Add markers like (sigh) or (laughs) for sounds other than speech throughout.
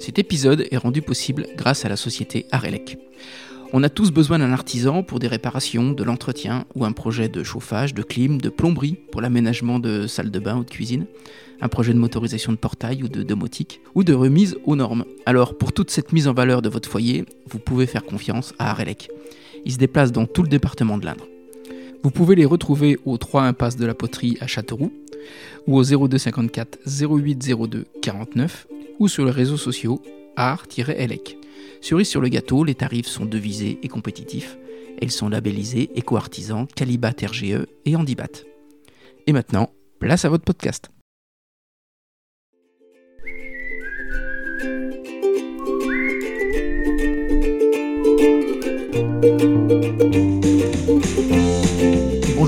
Cet épisode est rendu possible grâce à la société Arelec. On a tous besoin d'un artisan pour des réparations, de l'entretien ou un projet de chauffage, de clim, de plomberie pour l'aménagement de salles de bain ou de cuisine, un projet de motorisation de portail ou de domotique, ou de remise aux normes. Alors pour toute cette mise en valeur de votre foyer, vous pouvez faire confiance à Arelec. Ils se déplacent dans tout le département de l'Indre. Vous pouvez les retrouver au 3 impasse de la Poterie à Châteauroux ou au 0254 0802 49 ou sur les réseaux sociaux art-elec. Cerise sur le gâteau, les tarifs sont devisés et compétitifs. Elles sont labellisées éco-artisans, Calibat RGE et Handibat. Et maintenant, place à votre podcast.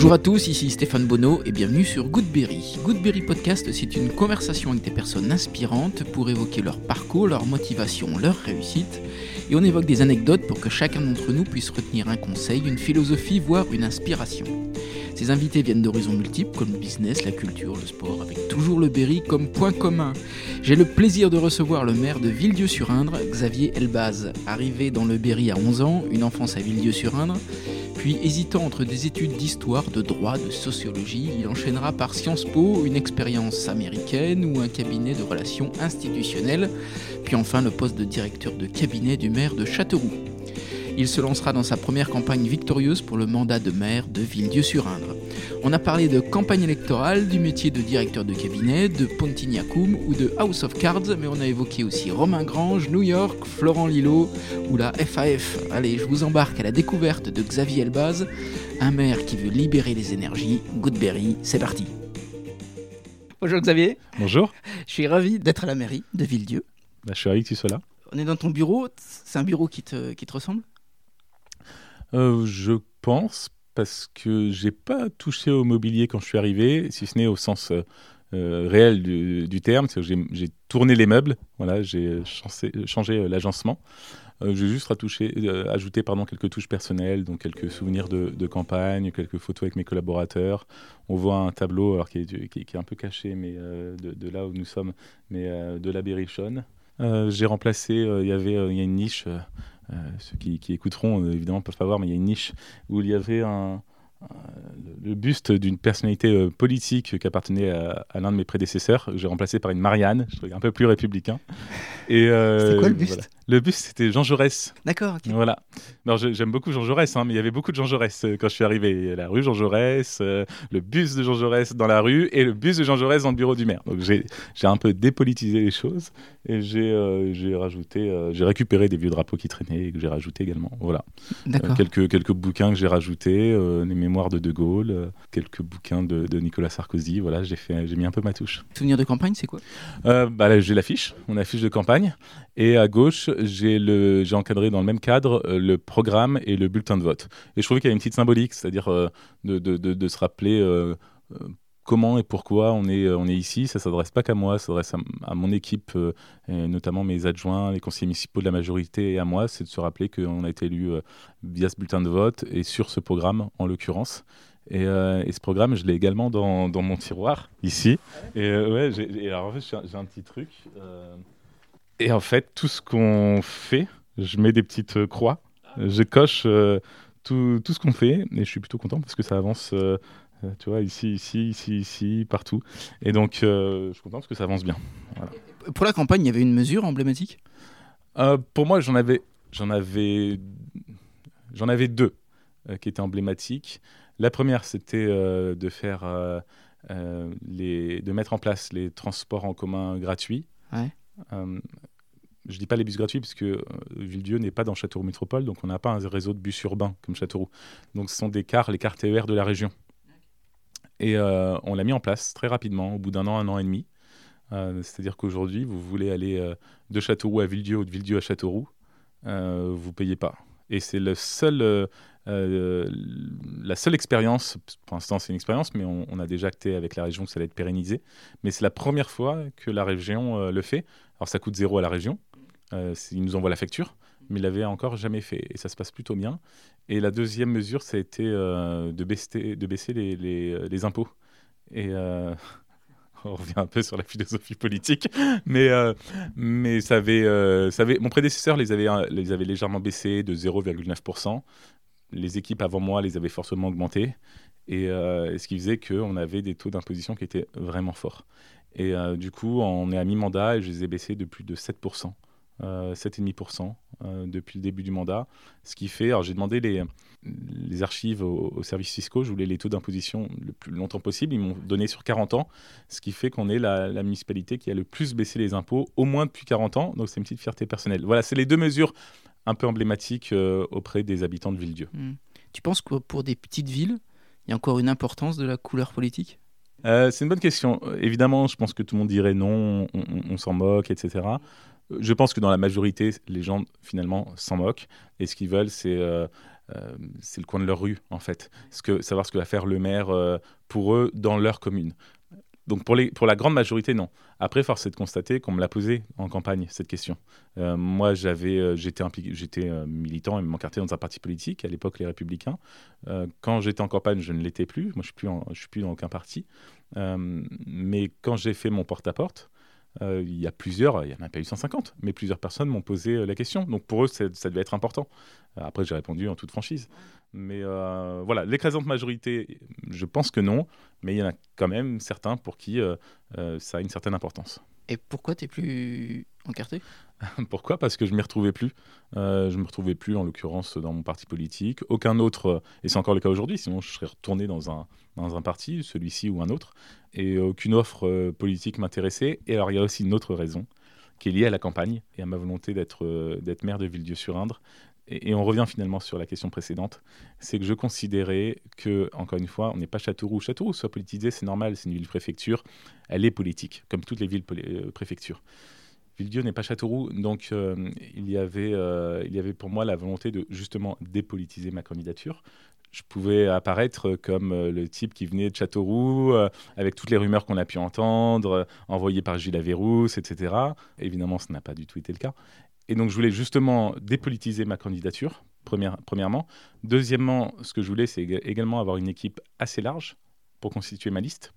Bonjour à tous, ici Stéphane Bonneau et bienvenue sur Goodberry. Goodberry Podcast, c'est une conversation avec des personnes inspirantes pour évoquer leur parcours, leur motivation, leur réussite. Et on évoque des anecdotes pour que chacun d'entre nous puisse retenir un conseil, une philosophie, voire une inspiration. Ces invités viennent d'horizons multiples comme le business, la culture, le sport, avec toujours le Berry comme point commun. J'ai le plaisir de recevoir le maire de Villedieu-sur-Indre, Xavier Elbaz. Arrivé dans le Berry à 11 ans, une enfance à Villedieu-sur-Indre, puis hésitant entre des études d'histoire, de droit, de sociologie, il enchaînera par Sciences Po une expérience américaine ou un cabinet de relations institutionnelles, puis enfin le poste de directeur de cabinet du maire de Châteauroux. Il se lancera dans sa première campagne victorieuse pour le mandat de maire de Villedieu-sur-Indre. On a parlé de campagne électorale, du métier de directeur de cabinet, de Pontignacum ou de House of Cards, mais on a évoqué aussi Romain Grange, New York, Florent Lillo ou la FAF. Allez, je vous embarque à la découverte de Xavier Elbaz, un maire qui veut libérer les énergies. Goodberry, c'est parti. Bonjour Xavier. Bonjour. Je suis ravi d'être à la mairie de Villedieu. Bah, je suis ravi que tu sois là. On est dans ton bureau. C'est un bureau qui te, qui te ressemble? Euh, Je pense, parce que j'ai pas touché au mobilier quand je suis arrivé, si ce n'est au sens euh, euh, réel du, terme. J'ai tourné les meubles, voilà, j'ai changé, l'agencement. j'ai juste ajouté pardon, quelques touches personnelles, donc quelques souvenirs de, campagne, quelques photos avec mes collaborateurs. On voit un tableau alors, qui, est, un peu caché mais, de, là où nous sommes, mais de la Berrichonne. j'ai remplacé, il y avait y a une niche ceux qui, écouteront, euh, évidemment, peuvent pas voir, mais il y a une niche où il y avait un, le buste d'une personnalité euh, politique qui appartenait à, l'un de mes prédécesseurs, que j'ai remplacé par une Marianne, je trouvais un peu plus républicain. Et c'était quoi le buste Le buste, c'était Jean Jaurès. D'accord. Voilà. j'aime beaucoup Jean Jaurès, hein, mais il y avait beaucoup de Jean Jaurès quand je suis arrivé. La rue Jean Jaurès, le buste de Jean Jaurès dans la rue et le buste de Jean Jaurès dans le bureau du maire. Donc j'ai un peu dépolitisé les choses et j'ai rajouté, j'ai récupéré des vieux drapeaux qui traînaient et que j'ai rajouté également. Voilà. quelques, quelques bouquins que j'ai rajoutés, les mémoires de De Gaulle, quelques bouquins de, Nicolas Sarkozy. Voilà, j'ai mis un peu ma touche. Souvenir de campagne, c'est quoi? Bah, J'ai l'affiche, mon affiche de campagne. Et à gauche, j'ai encadré dans le même cadre le programme et le bulletin de vote. Et je trouvais qu'il y a une petite symbolique, c'est-à-dire de, de, de, se rappeler comment et pourquoi on est, on est ici. Ça ne s'adresse pas qu'à moi, ça s'adresse à, mon équipe, euh, notamment mes adjoints, les conseillers municipaux de la majorité et à moi. C'est de se rappeler qu'on a été élu euh, via ce bulletin de vote et sur ce programme en l'occurrence. Et, euh, ce programme, je l'ai également dans, dans, mon tiroir, ici. Et ouais, alors en fait, j'ai un, petit truc. et en fait, tout ce qu'on fait, je mets des petites croix. Je coche tout, tout, ce qu'on fait et je suis plutôt content parce que ça avance euh, tu vois, ici, ici, ici, ici, partout. Et donc, euh, je suis content parce que ça avance bien. Pour la campagne, il y avait une mesure emblématique? Euh, Pour moi, j'en avais, j'en avais, j'en avais deux qui étaient emblématiques. La première, c'était de faire, les, de mettre en place les transports en commun gratuits. Ouais. je dis pas les bus gratuits parce que Villedieu n'est pas dans Châteauroux Métropole, donc on n'a pas un réseau de bus urbains comme Châteauroux. Donc ce sont des cars, les cars TER de la région. Et euh, on l'a mis en place très rapidement, au bout d'un an, un an et demi. Euh, c'est-à-dire qu'aujourd'hui, vous voulez aller euh, de Châteauroux à Villedieu ou de Villedieu à Châteauroux, vous ne payez pas. Et c'est le seul, la seule expérience, pour l'instant c'est une expérience, mais on, a déjà acté avec la région que ça allait être pérennisé. Mais c'est la première fois que la région le fait. Alors ça coûte zéro à la région, ils nous envoient la facture, mais il l'avait encore jamais fait. Et ça se passe plutôt bien. Et la deuxième mesure, ça a été euh, de baisser, de baisser les, les, les impôts. Et euh, (laughs) on revient un peu sur la philosophie politique, mais, mais ça avait, ça avait, mon prédécesseur les avait, les avait légèrement baissés de 0,9%. Les équipes avant moi les avaient fortement augmentés. Et ce qui faisait qu'on avait des taux d'imposition qui étaient vraiment forts. Et du coup, on est à mi-mandat et je les ai baissés de plus de 7%. 7,5% euh, depuis le début du mandat. Ce qui fait, alors j'ai demandé les, les archives aux, services fiscaux, je voulais les taux d'imposition le plus longtemps possible, ils m'ont donné sur 40 ans, ce qui fait qu'on est la, municipalité qui a le plus baissé les impôts, au moins depuis 40 ans, donc c'est une petite fierté personnelle. Voilà, c'est les deux mesures un peu emblématiques euh, auprès des habitants de Villedieu. Hmm. Tu penses que pour des petites villes, il y a encore une importance de la couleur politique? Euh, c'est une bonne question. Évidemment, je pense que tout le monde dirait non, on s'en moque, etc. Je pense que dans la majorité, les gens finalement s'en moquent et ce qu'ils veulent, c'est euh, euh, le coin de leur rue en fait. Ce que, savoir ce que va faire le maire euh, pour eux dans leur commune. Donc pour, la grande majorité, non. Après, force est de constater qu'on me l'a posé en campagne, cette question. moi, j'étais, militant et quartier dans un parti politique, à l'époque les Républicains. quand j'étais en campagne, je ne l'étais plus. Moi, je ne suis plus dans aucun parti. mais quand j'ai fait mon porte-à-porte, euh, il y a plusieurs, il n'y en a pas eu 150, mais plusieurs personnes m'ont posé euh, la question. Donc pour eux, ça, devait être important. Euh, après, j'ai répondu en toute franchise. Mais voilà, l'écrasante majorité, je pense que non, mais il y en a quand même certains pour qui ça a une certaine importance. Et pourquoi tu es plus encarté (laughs) Pourquoi? Parce que je ne m'y retrouvais plus. Euh, je ne me retrouvais plus, en l'occurrence, dans mon parti politique. Aucun autre, et c'est encore le cas aujourd'hui, sinon je serais retourné dans un, dans un parti, celui-ci ou un autre. Et aucune offre euh, politique m'intéressait. Et alors, il y a aussi une autre raison qui est liée à la campagne et à ma volonté d'être euh, d'être maire de Villedieu-sur-Indre. Et, on revient finalement sur la question précédente, c'est que je considérais que, encore une fois, on n'est pas Châteauroux. Châteauroux soit politisé, c'est normal, c'est une ville-préfecture, elle est politique, comme toutes les villes-préfectures. Villedieu n'est pas Châteauroux, donc euh, il, y avait, euh, il y avait pour moi la volonté de justement dépolitiser ma candidature. Je pouvais apparaître comme euh, le type qui venait de Châteauroux, avec toutes les rumeurs qu'on a pu entendre, envoyées par Gilles Averrousse, etc. Évidemment, ce n'a pas du tout été le cas. Et donc, je voulais justement dépolitiser ma candidature, première, premièrement. Deuxièmement, ce que je voulais, c'est également avoir une équipe assez large pour constituer ma liste.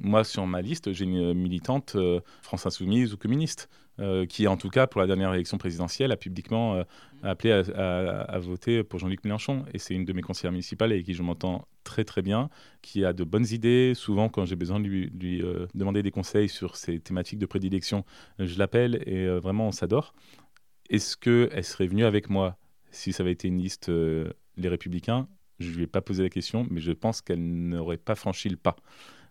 Moi, sur ma liste, j'ai une militante euh, France Insoumise ou communiste, euh, qui, en tout cas, pour la dernière élection présidentielle, a publiquement euh, appelé à, voter pour Jean-Luc Mélenchon. Et c'est une de mes conseillères municipales avec qui je m'entends très très bien, qui a de bonnes idées. Souvent, quand j'ai besoin de lui, lui demander des conseils sur ses thématiques de prédilection, je l'appelle et vraiment, on s'adore. Est-ce qu'elle serait venue avec moi si ça avait été une liste Les Républicains? Je ne lui ai pas posé la question, mais je pense qu'elle n'aurait pas franchi le pas.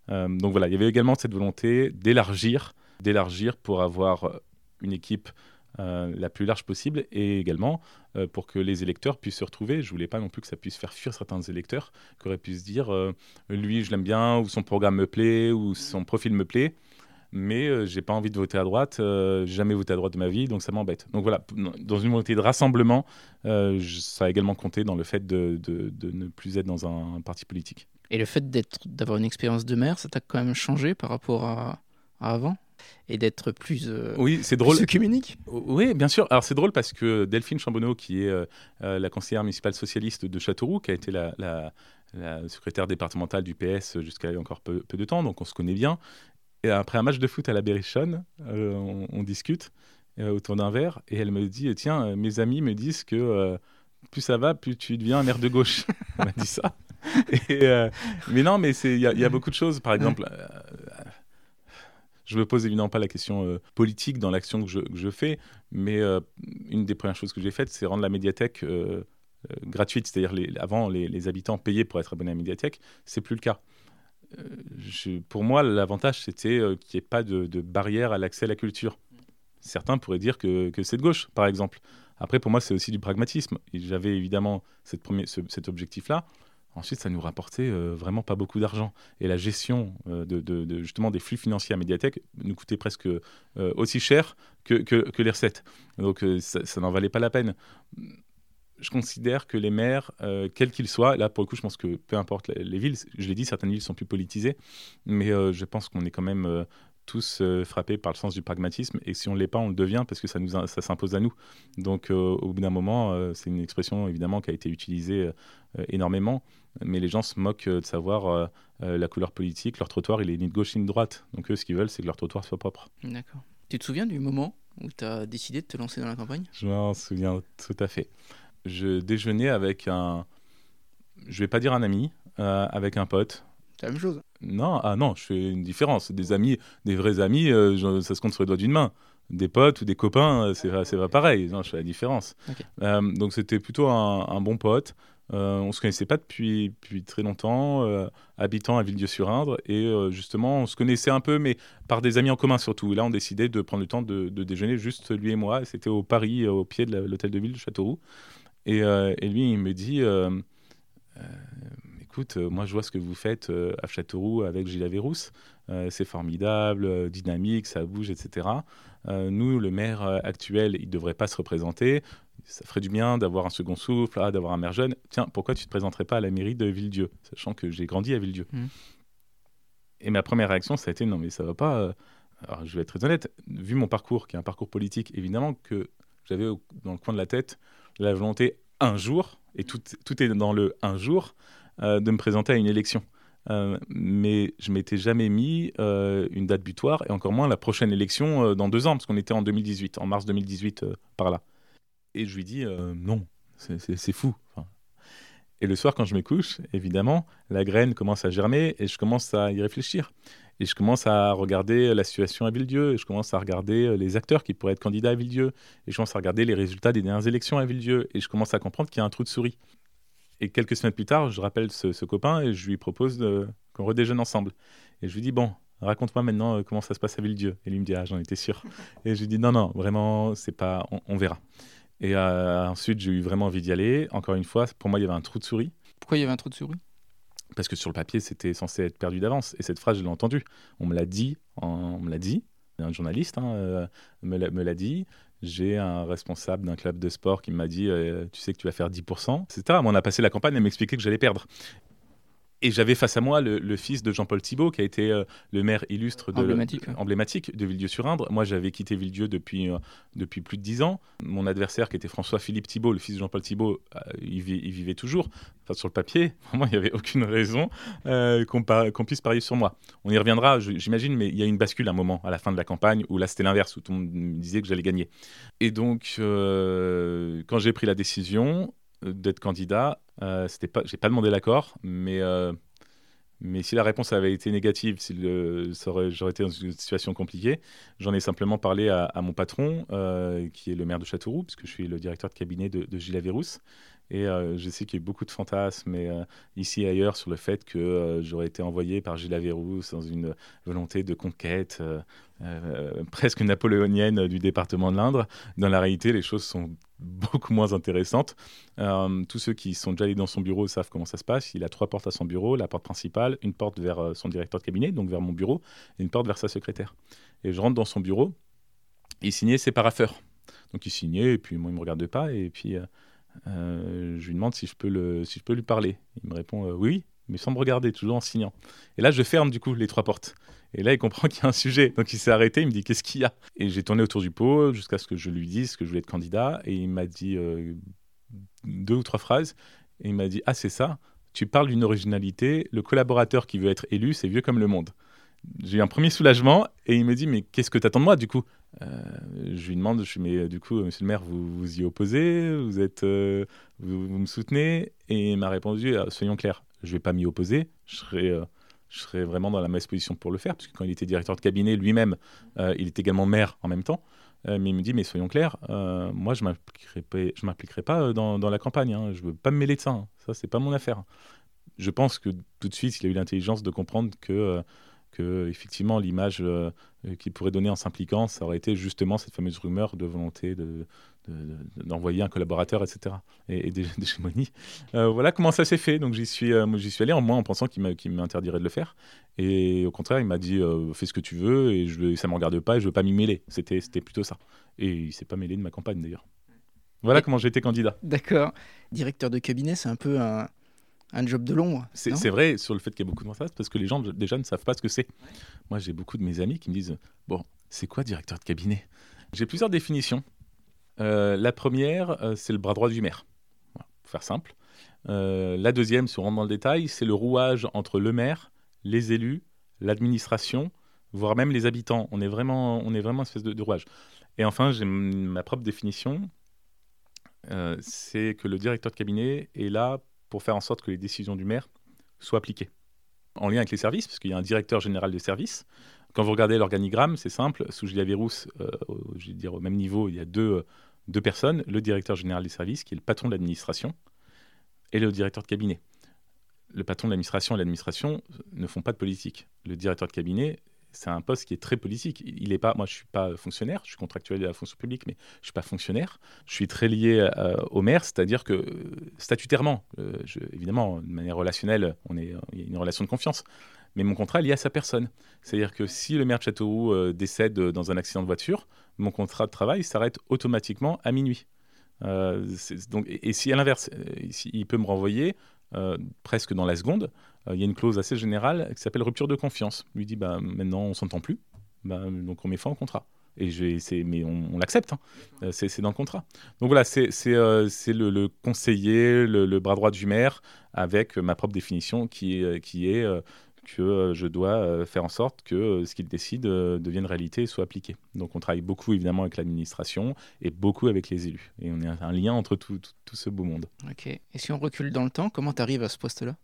Euh, donc voilà, il y avait également cette volonté d'élargir, d'élargir pour avoir euh, une équipe euh, la plus large possible et également pour que les électeurs puissent se retrouver. Je voulais pas non plus que ça puisse faire fuir certains électeurs qui auraient pu se dire lui je l'aime bien ou son programme me plaît ou son profil me plaît mais j'ai pas envie de voter à droite, j'ai jamais voté à droite de ma vie donc ça m'embête. Donc voilà, dans une volonté de rassemblement, ça a également compté dans le fait de, de ne plus être dans un parti politique. Et le fait d'avoir une expérience de maire, ça t'a quand même changé par rapport à, avant? Et d'être plus euh, oui c'est drôle. communique oui bien sûr. Alors c'est drôle parce que Delphine Chambonneau qui est euh, euh, la conseillère municipale socialiste de Châteauroux qui a été la, secrétaire départementale du PS jusqu'à encore peu, de temps donc on se connaît bien. Et après un match de foot à la Berrichonne on, on, discute autour d'un verre et elle me dit tiens mes amis me disent que plus ça va plus tu deviens un maire de gauche. (laughs) Elle m'a dit ça (laughs) Euh, mais non, mais il y, a beaucoup de choses. Par exemple, euh, je me pose évidemment pas la question euh, politique dans l'action que, je, fais, mais une des premières choses que j'ai faites, c'est rendre la médiathèque gratuite. C'est-à-dire, les, avant, les, habitants payaient pour être abonnés à la médiathèque. C'est plus le cas. pour moi, l'avantage, c'était qu'il n'y ait pas de, barrière à l'accès à la culture. Certains pourraient dire que, c'est de gauche, par exemple. Après, pour moi, c'est aussi du pragmatisme. J'avais évidemment cet objectif-là. Ensuite, ça nous rapportait euh, vraiment pas beaucoup d'argent. Et la gestion euh, de, justement des flux financiers à Médiathèque nous coûtait presque euh, aussi cher que, que, les recettes. Donc ça, n'en valait pas la peine. Je considère que les maires, quels qu'ils soient, là pour le coup, je pense que peu importe les, villes, je l'ai dit, certaines villes sont plus politisées, mais je pense qu'on est quand même tous euh, frappés par le sens du pragmatisme et si on ne l'est pas, on le devient parce que ça, nous, ça s'impose à nous. Donc euh, au bout d'un moment, euh, c'est une expression évidemment qui a été utilisée énormément, mais les gens se moquent de savoir la couleur politique. Leur trottoir, il est ni de gauche ni de droite. Donc eux, ce qu'ils veulent, c'est que leur trottoir soit propre. D'accord. Tu te souviens du moment où tu as décidé de te lancer dans la campagne? Je m'en souviens tout à fait. Je déjeunais avec un, je vais pas dire un ami, avec un pote c'est la même chose. Non, ah non, je fais une différence. Des amis, des vrais amis, euh, ça se compte sur les doigts d'une main. Des potes ou des copains, euh, c'est c'est pas pareil. Non, je fais la différence. Euh, donc c'était plutôt un, bon pote. on se connaissait pas depuis, depuis très longtemps, habitant à Villedieu-sur-Indre. Et justement, on se connaissait un peu, mais par des amis en commun surtout. Et là, on décidait de prendre le temps de, déjeuner juste lui et moi. C'était au Paris, au pied de l'hôtel de ville de Châteauroux. Et, et, lui, il me dit euh, moi je vois ce que vous faites euh, à Châteauroux avec Gilles Averrousse, euh, c'est formidable, dynamique, ça bouge, etc. nous, le maire actuel, il ne devrait pas se représenter. Ça ferait du bien d'avoir un second souffle, ah, d'avoir un maire jeune. Tiens, pourquoi tu ne te présenterais pas à la mairie de Villedieu, sachant que j'ai grandi à Villedieu? Mmh. Et ma première réaction, ça a été non, mais ça va pas. Alors, je vais être très honnête, vu mon parcours, qui est un parcours politique, évidemment que j'avais dans le coin de la tête la volonté un jour, et tout, tout est dans le un jour, euh, de me présenter à une élection. Euh, mais je m'étais jamais mis euh, une date butoir et encore moins la prochaine élection dans deux ans, parce qu'on était en 2018, en mars 2018 par là. Et je lui dis non, c'est fou. et le soir, quand je me couche, évidemment, la graine commence à germer et je commence à y réfléchir. Et je commence à regarder la situation à Villedieu, et je commence à regarder les acteurs qui pourraient être candidats à Villedieu, et je commence à regarder les résultats des dernières élections à Villedieu, et je commence à comprendre qu'il y a un trou de souris. Et quelques semaines plus tard, je rappelle ce, copain et je lui propose qu'on redéjeune ensemble. Et je lui dis, bon, raconte-moi maintenant euh, comment ça se passe à Villedieu. Et lui me dit, ah, j'en étais sûr. et je lui dis, non, non, vraiment, c'est pas, on, verra. Et euh, ensuite, j'ai eu vraiment envie d'y aller. Encore une fois, pour moi, il y avait un trou de souris. Pourquoi il y avait un trou de souris? Parce que sur le papier, c'était censé être perdu d'avance. Et cette phrase, je l'ai entendue. On me l'a dit, on me l'a dit. Un journaliste hein, euh, me l'a dit j'ai un responsable d'un club de sport qui m'a dit euh, Tu sais que tu vas faire 10%, etc. on a passé la campagne à m'expliquer que j'allais perdre. Et j'avais face à moi le, fils de Jean-Paul Thibault, qui a été euh, le maire illustre de, emblématique, emblématique de Villedieu-sur-Indre. Moi, j'avais quitté Villedieu depuis, euh, depuis plus de dix ans. Mon adversaire, qui était François-Philippe Thibault, le fils de Jean-Paul Thibault, euh, il, vivait toujours. Enfin, sur le papier, (laughs) vraiment, il n'y avait aucune raison qu'on puisse parier sur moi. On y reviendra, j'imagine, mais il y a une bascule à un moment, à la fin de la campagne, où là, c'était l'inverse, où tout le monde me disait que j'allais gagner. Et donc, quand j'ai pris la décision, d'être candidat. Euh, c'était pas, j'ai pas demandé l'accord, mais euh, mais si la réponse avait été négative, si j'aurais été dans une situation compliquée, j'en ai simplement parlé à, mon patron, euh, qui est le maire de Châteauroux, puisque je suis le directeur de cabinet de, de Gilles Averrousse. Et je sais qu'il y a beaucoup de fantasmes ici et ailleurs sur le fait que j'aurais été envoyé par Gilles Averrousse dans une volonté de conquête presque napoléonienne du département de l'Indre. Dans la réalité, les choses sont (laughs) beaucoup moins intéressante. Euh, tous ceux qui sont déjà allés dans son bureau savent comment ça se passe. Il a trois portes à son bureau, la porte principale, une porte vers euh, son directeur de cabinet, donc vers mon bureau, et une porte vers sa secrétaire. Et je rentre dans son bureau, il signait ses paraffeurs. Donc il signait, et puis moi il me regarde pas, et puis euh, je lui demande si je peux, lui parler. Il me répond oui, mais sans me regarder, toujours en signant. Et là je ferme du coup les trois portes. Et là, il comprend (laughs) qu'il y a un sujet. Donc, il s'est arrêté. Il me dit Qu'est-ce qu'il y a? Et j'ai tourné autour du pot jusqu'à ce que je lui dise que je voulais être candidat. Et il m'a dit euh, deux ou trois phrases. Et il m'a dit Ah, c'est ça. Tu parles d'une originalité. Le collaborateur qui veut être élu, c'est vieux comme le monde. J'ai eu un premier soulagement. Et il me dit Mais qu'est-ce que tu attends de moi, du coup? Euh, je lui demande, je Mais du coup, monsieur le maire, vous vous y opposez Vous, êtes, euh, vous, me soutenez? Et il m'a répondu Soyons clairs, je ne vais pas m'y opposer. Je serai je serais vraiment dans la mauvaise position pour le faire, parce que quand il était directeur de cabinet lui-même, euh, il est également maire en même temps. Euh, mais il me dit, mais soyons clairs, euh, moi je ne m'impliquerai pas dans, la campagne, hein. je ne veux pas me mêler de ça, hein. ça c'est pas mon affaire. Je pense que tout de suite, il a eu l'intelligence de comprendre que effectivement l'image euh, qu'il pourrait donner en s'impliquant, ça aurait été justement cette fameuse rumeur de volonté de, d'envoyer un collaborateur, etc. et, et d'hégémonie. (laughs) Euh, voilà comment ça s'est fait. Donc j'y suis, euh, j'y suis allé en moi en pensant qu'il m'interdirait de le faire. Et au contraire, il m'a dit fais ce que tu veux et je, ça ne me regarde pas et je veux pas m'y mêler. C'était, c'était plutôt ça. Et il s'est pas mêlé de ma campagne d'ailleurs. Voilà comment j'ai été candidat. D'accord. Directeur de cabinet, c'est un peu un, un job de l'ombre. C'est vrai sur le fait qu'il y a beaucoup de face parce que les gens déjà ne savent pas ce que c'est. Moi, j'ai beaucoup de mes amis qui me disent Bon, c'est quoi directeur de cabinet? J'ai plusieurs définitions. Euh, la première, euh, c'est le bras droit du maire. pour faire simple. Euh, la deuxième, si on rentre dans le détail, c'est le rouage entre le maire, les élus, l'administration, voire même les habitants. On est vraiment, on est vraiment une espèce de, de rouage. Et enfin, j'ai ma propre définition. c'est que le directeur de cabinet est là pour faire en sorte que les décisions du maire soient appliquées. En lien avec les services, parce qu'il y a un directeur général de services. Quand vous regardez l'organigramme, c'est simple. Sous Julia Vérousse, euh, au même niveau, il y a deux, deux personnes le directeur général des services, qui est le patron de l'administration, et le directeur de cabinet. Le patron de l'administration et l'administration ne font pas de politique. Le directeur de cabinet c'est un poste qui est très politique. Il est pas, moi, je suis pas fonctionnaire, je suis contractuel de la fonction publique, mais je suis pas fonctionnaire. Je suis très lié euh, au maire, c'est-à-dire que statutairement, euh, évidemment, de manière relationnelle, on il y a une relation de confiance. Mais mon contrat est lié à sa personne. C'est-à-dire que si le maire de Châteauroux euh, décède dans un accident de voiture, mon contrat de travail s'arrête automatiquement à minuit. donc, et, si à l'inverse, il peut me renvoyer presque dans la seconde, euh, il y a une clause assez générale qui s'appelle rupture de confiance. lui dit bah, maintenant on s'entend plus, bah, donc on met fin au contrat. Et mais on, l'accepte, hein. euh, c'est dans le contrat. Donc voilà, c'est euh, le, le, conseiller, le, bras droit du maire, avec ma propre définition qui, est que je dois faire en sorte que ce qu'il décide devienne réalité et soit appliqué. Donc on travaille beaucoup évidemment avec l'administration et beaucoup avec les élus. Et on est un lien entre tout ce beau monde. Ok. Et si on recule dans le temps, comment tu arrives à ce poste-là?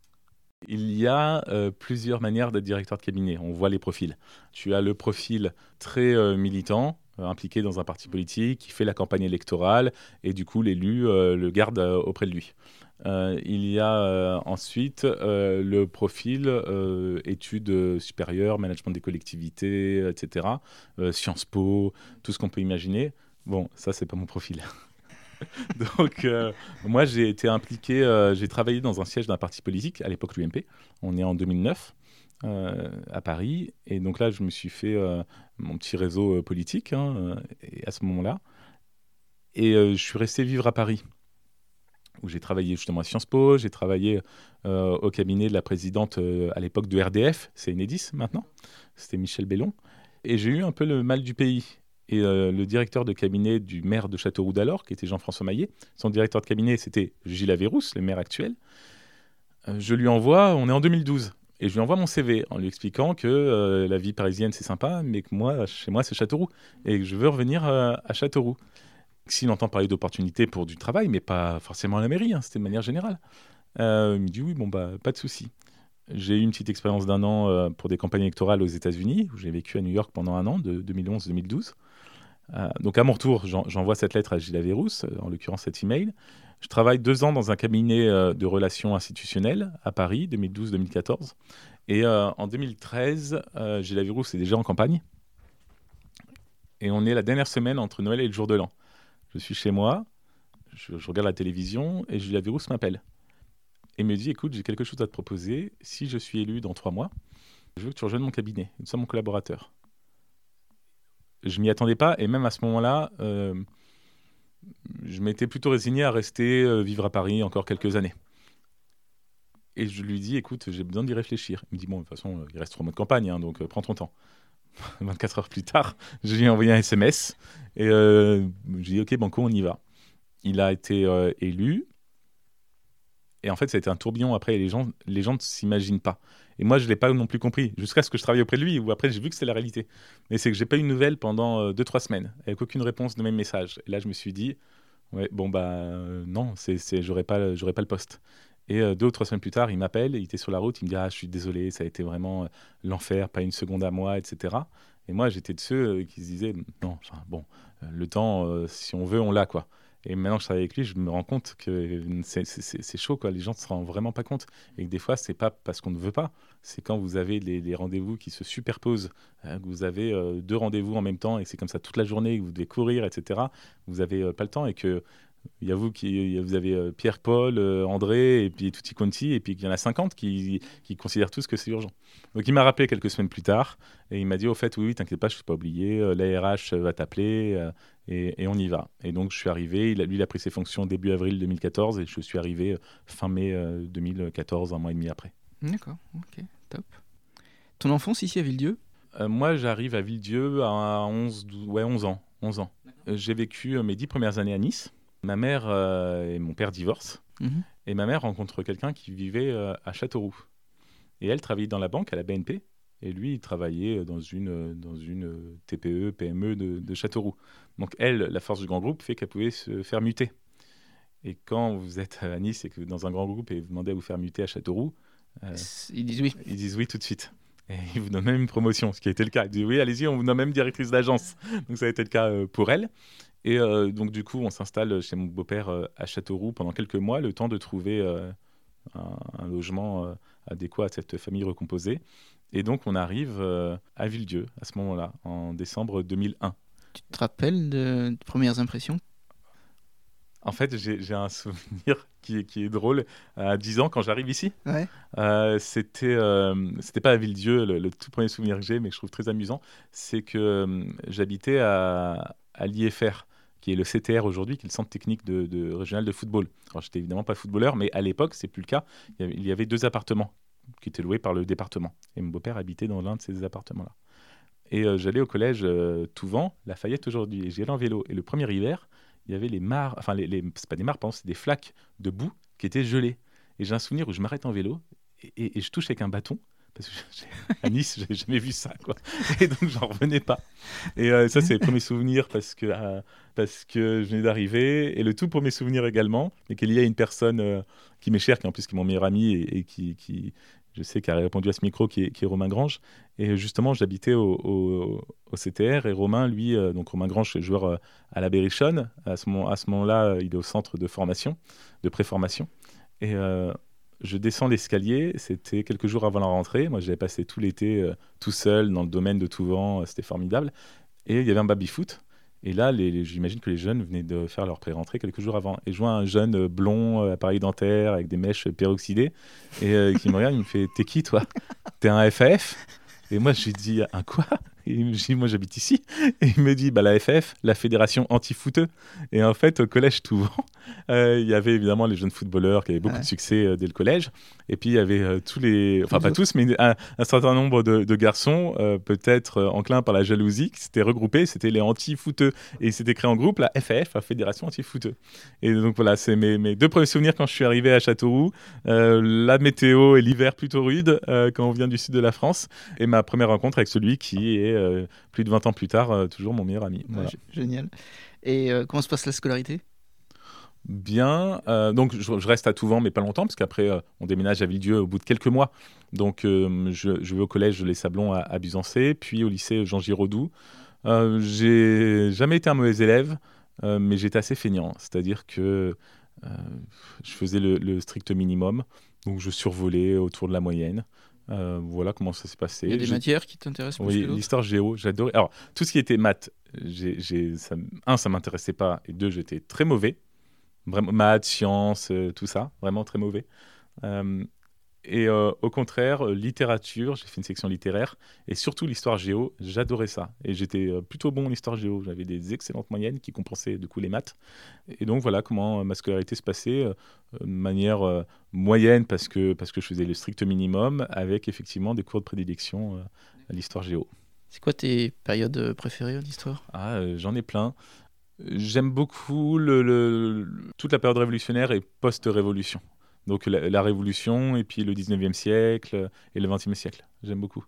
Il y a euh, plusieurs manières d'être directeur de cabinet. On voit les profils. Tu as le profil très euh, militant, euh, impliqué dans un parti politique, qui fait la campagne électorale et du coup l'élu le garde auprès de lui. il y a ensuite le profil études supérieures, management des collectivités, etc. Sciences Po, tout ce qu'on peut imaginer. Bon, ça c'est pas mon profil. (laughs) Donc, euh, moi, j'ai été impliqué, euh, j'ai travaillé dans un siège d'un parti politique, à l'époque l'UMP. On est en 2009 euh, à Paris. Et donc là, je me suis fait mon petit réseau politique hein, à ce moment-là. Et je suis resté vivre à Paris, où j'ai travaillé justement à Sciences Po. J'ai travaillé au cabinet de la présidente à l'époque de RDF, c'est Enedis maintenant. C'était Michel Bellon. Et j'ai eu un peu le mal du pays et euh, le directeur de cabinet du maire de Châteauroux d'alors, qui était Jean-François Maillet. Son directeur de cabinet, c'était Gilles Averrousse, le maire actuel. Euh, je lui envoie, on est en 2012, et je lui envoie mon CV en lui expliquant que euh, la vie parisienne c'est sympa, mais que moi, chez moi, c'est Châteauroux, et que je veux revenir à Châteauroux. S'il entend parler d'opportunités pour du travail, mais pas forcément à la mairie, hein, c'était de manière générale. il me dit oui, bon, bah, pas de souci. J'ai eu une petite expérience d'un an pour des campagnes électorales aux États-Unis, où j'ai vécu à New York pendant un an, de 2011-2012. Euh, donc à mon retour, j'envoie cette lettre à Gilles Averrousse, euh, en l'occurrence cet email. Je travaille deux ans dans un cabinet euh, de relations institutionnelles à Paris, 2012-2014. Et en 2013, Gilles Averrousse est déjà en campagne. Et on est la dernière semaine entre Noël et le jour de l'an. Je suis chez moi, je, regarde la télévision et Gilles Averrousse m'appelle. Et me dit, écoute, j'ai quelque chose à te proposer. Si je suis élu dans trois mois, je veux que tu rejoignes mon cabinet. Tu sois mon collaborateur je m'y attendais pas. Et même à ce moment-là, euh, je m'étais plutôt résigné à rester euh, vivre à Paris encore quelques années. Et je lui dis, écoute, j'ai besoin d'y réfléchir. Il me dit, bon, de toute façon, il reste trois mois de campagne, hein, donc euh, prends ton temps. (laughs) 24 heures plus tard, (laughs) je lui ai envoyé un SMS et je lui ai dit, ok, banco, on y va. Il a été élu. Et en fait, ça a été un tourbillon. Après, les gens, les gens ne s'imaginent pas. Et moi, je ne l'ai pas non plus compris, jusqu'à ce que je travaille auprès de lui, ou après, j'ai vu que c'était la réalité. Mais c'est que j'ai pas eu de nouvelles pendant 2-3 euh, semaines, avec aucune réponse de mes messages. Et là, je me suis dit, ouais, bon, bah euh, non, j'aurais pas, pas le poste. Et euh, deux ou trois semaines plus tard, il m'appelle, il était sur la route, il me dit Ah, je suis désolé, ça a été vraiment l'enfer, pas une seconde à moi, etc. Et moi, j'étais de ceux qui se disaient Non, enfin, bon, le temps, si on veut, on l'a, quoi. Et maintenant que je travaille avec lui, je me rends compte que c'est chaud, quoi. Les gens ne se rendent vraiment pas compte. Et que des fois, c'est pas parce qu'on ne veut pas. C'est quand vous avez les, rendez-vous qui se superposent, hein, que vous avez euh, deux rendez-vous en même temps et c'est comme ça toute la journée, que vous devez courir, etc. Vous n'avez euh, pas le temps et que il y a vous qui vous avez euh, Pierre, Paul, André et puis Tutti Conti et puis il y en a 50 qui, qui considèrent tous que c'est urgent. Donc il m'a rappelé quelques semaines plus tard et il m'a dit au fait oui, oui t'inquiète pas, je ne suis pas oublié, l'ARH va t'appeler et, on y va. Et donc je suis arrivé, il a, lui il a pris ses fonctions début avril 2014 et je suis arrivé fin mai 2014, un mois et demi après. D'accord, ok, top. Ton enfance ici à Villedieu? Moi j'arrive à Villedieu à 11, ouais, 11 ans. 11 ans. J'ai vécu mes dix premières années à Nice. Ma mère et mon père divorcent. Mhm. Et ma mère rencontre quelqu'un qui vivait à Châteauroux. Et elle travaillait dans la banque, à la BNP. Et lui, il travaillait dans une, dans une TPE, PME de, Châteauroux. Donc elle, la force du grand groupe fait qu'elle pouvait se faire muter. Et quand vous êtes à Nice et que dans un grand groupe et vous demandez à vous faire muter à Châteauroux, euh, ils disent oui. Ils disent oui tout de suite. Et (laughs) ils vous donnent même une promotion, ce qui a été le cas. Ils disent oui, allez-y, on vous nomme même directrice d'agence. Donc ça a été le cas euh, pour elle. Et euh, donc du coup, on s'installe chez mon beau-père à Châteauroux pendant quelques mois, le temps de trouver un, logement adéquat à cette famille recomposée. Et donc, on arrive euh, à Villedieu à ce moment-là, en décembre 2001. Tu te rappelles de, premières impressions? En fait, j'ai un souvenir (laughs) qui est, qui est, drôle. À 10 ans, quand j'arrive ici, ouais. euh, c'était euh, c'était pas à Villedieu, le, le, tout premier souvenir que j'ai, mais que je trouve très amusant, c'est que euh, j'habitais à, à l'IFR, qui est le CTR aujourd'hui, qui est le centre technique de, de régional de football. Alors, j'étais évidemment pas footballeur, mais à l'époque, c'est plus le cas. il y avait deux appartements qui était loué par le département. Et mon beau-père habitait dans l'un de ces appartements-là. Et euh, j'allais au collège euh, Touvent, Lafayette aujourd'hui, et j'y allais en vélo. Et le premier hiver, il y avait les mares, enfin, les, les c'est pas des mares, c'est des flaques de boue qui étaient gelées. Et j'ai un souvenir où je m'arrête en vélo et, je touche avec un bâton. Parce que (laughs) à Nice, j'ai jamais vu ça, quoi. Et donc, j'en revenais pas. Et euh, ça, c'est le premier souvenir parce que, parce que je venais d'arriver. Et le tout premier souvenir également, mais qu'il y a une personne qui m'est chère, qui en plus qui est mon meilleur ami et, qui, je sais, qui a répondu à ce micro, qui est, Romain Grange. Et justement, j'habitais au, CTR et Romain, lui, euh, donc Romain Grange, joueur euh, à la Berrichonne. À ce, moment, à ce moment-là, euh, il est au centre de formation, de préformation. Et je descends l'escalier, c'était quelques jours avant la rentrée. Moi, j'avais passé tout l'été tout seul dans le domaine de Touvent, c'était formidable. Et il y avait un baby-foot. Et là, j'imagine que les jeunes venaient de faire leur pré-rentrée quelques jours avant. Et je vois un jeune euh, blond, euh, appareil dentaire, avec des mèches peroxydées, et euh, qui me regarde, il me fait T'es qui, toi? T'es un FAF Et moi, je lui dis Un quoi? Il me dit, moi j'habite ici. Et il me dit, bah, la FF, la Fédération anti-footeux. Et en fait, au collège Touvent, (laughs) euh, il y avait évidemment les jeunes footballeurs qui avaient beaucoup de succès euh, dès le collège. Et puis il y avait euh, tous les, enfin pas tous, mais un, certain nombre de, garçons, peut-être enclins par la jalousie, qui s'étaient regroupés. C'était les anti-footeux. Et ils s'étaient créés en groupe la FF, la Fédération anti-footeux. Et donc voilà, c'est mes, mes, deux premiers souvenirs quand je suis arrivé à Châteauroux. la météo et l'hiver plutôt rude quand on vient du sud de la France. Et ma première rencontre avec celui qui est euh, plus de 20 ans plus tard, euh, toujours mon meilleur ami. Génial. Et euh, comment se passe la scolarité? Bien. donc, je, reste à Touvent, mais pas longtemps, parce qu'après, on déménage à Villedieu au bout de quelques mois. Donc, je, vais au collège Les Sablons à, à puis au lycée Jean Giraudoux. j'ai jamais été un mauvais élève, mais j'étais assez feignant. C'est-à-dire que je faisais le, strict minimum. Donc, je survolais autour de la moyenne. Euh, voilà comment ça s'est passé. Il y a des matières qui t'intéressent plus Oui, l'histoire géo, j'adorais. Alors, tout ce qui était maths, j'ai, ça, un, ça m'intéressait pas, et deux, j'étais très mauvais. Vraiment, maths, sciences, euh, tout ça, vraiment très mauvais. Euh, et euh, au contraire, euh, littérature, j'ai fait une section littéraire, et surtout l'histoire géo, j'adorais ça. Et j'étais euh, plutôt bon en histoire géo, j'avais des excellentes moyennes qui compensaient du coup les maths. Et donc voilà comment ma scolarité se passait de manière moyenne, parce que, parce que je faisais le strict minimum, avec effectivement des cours de prédilection à l'histoire géo. C'est quoi tes périodes préférées en histoire? Ah, j'en ai plein. J'aime beaucoup le, toute la période révolutionnaire et post-révolution. Donc la, Révolution, et puis le 19e siècle et le 20e siècle. J'aime beaucoup.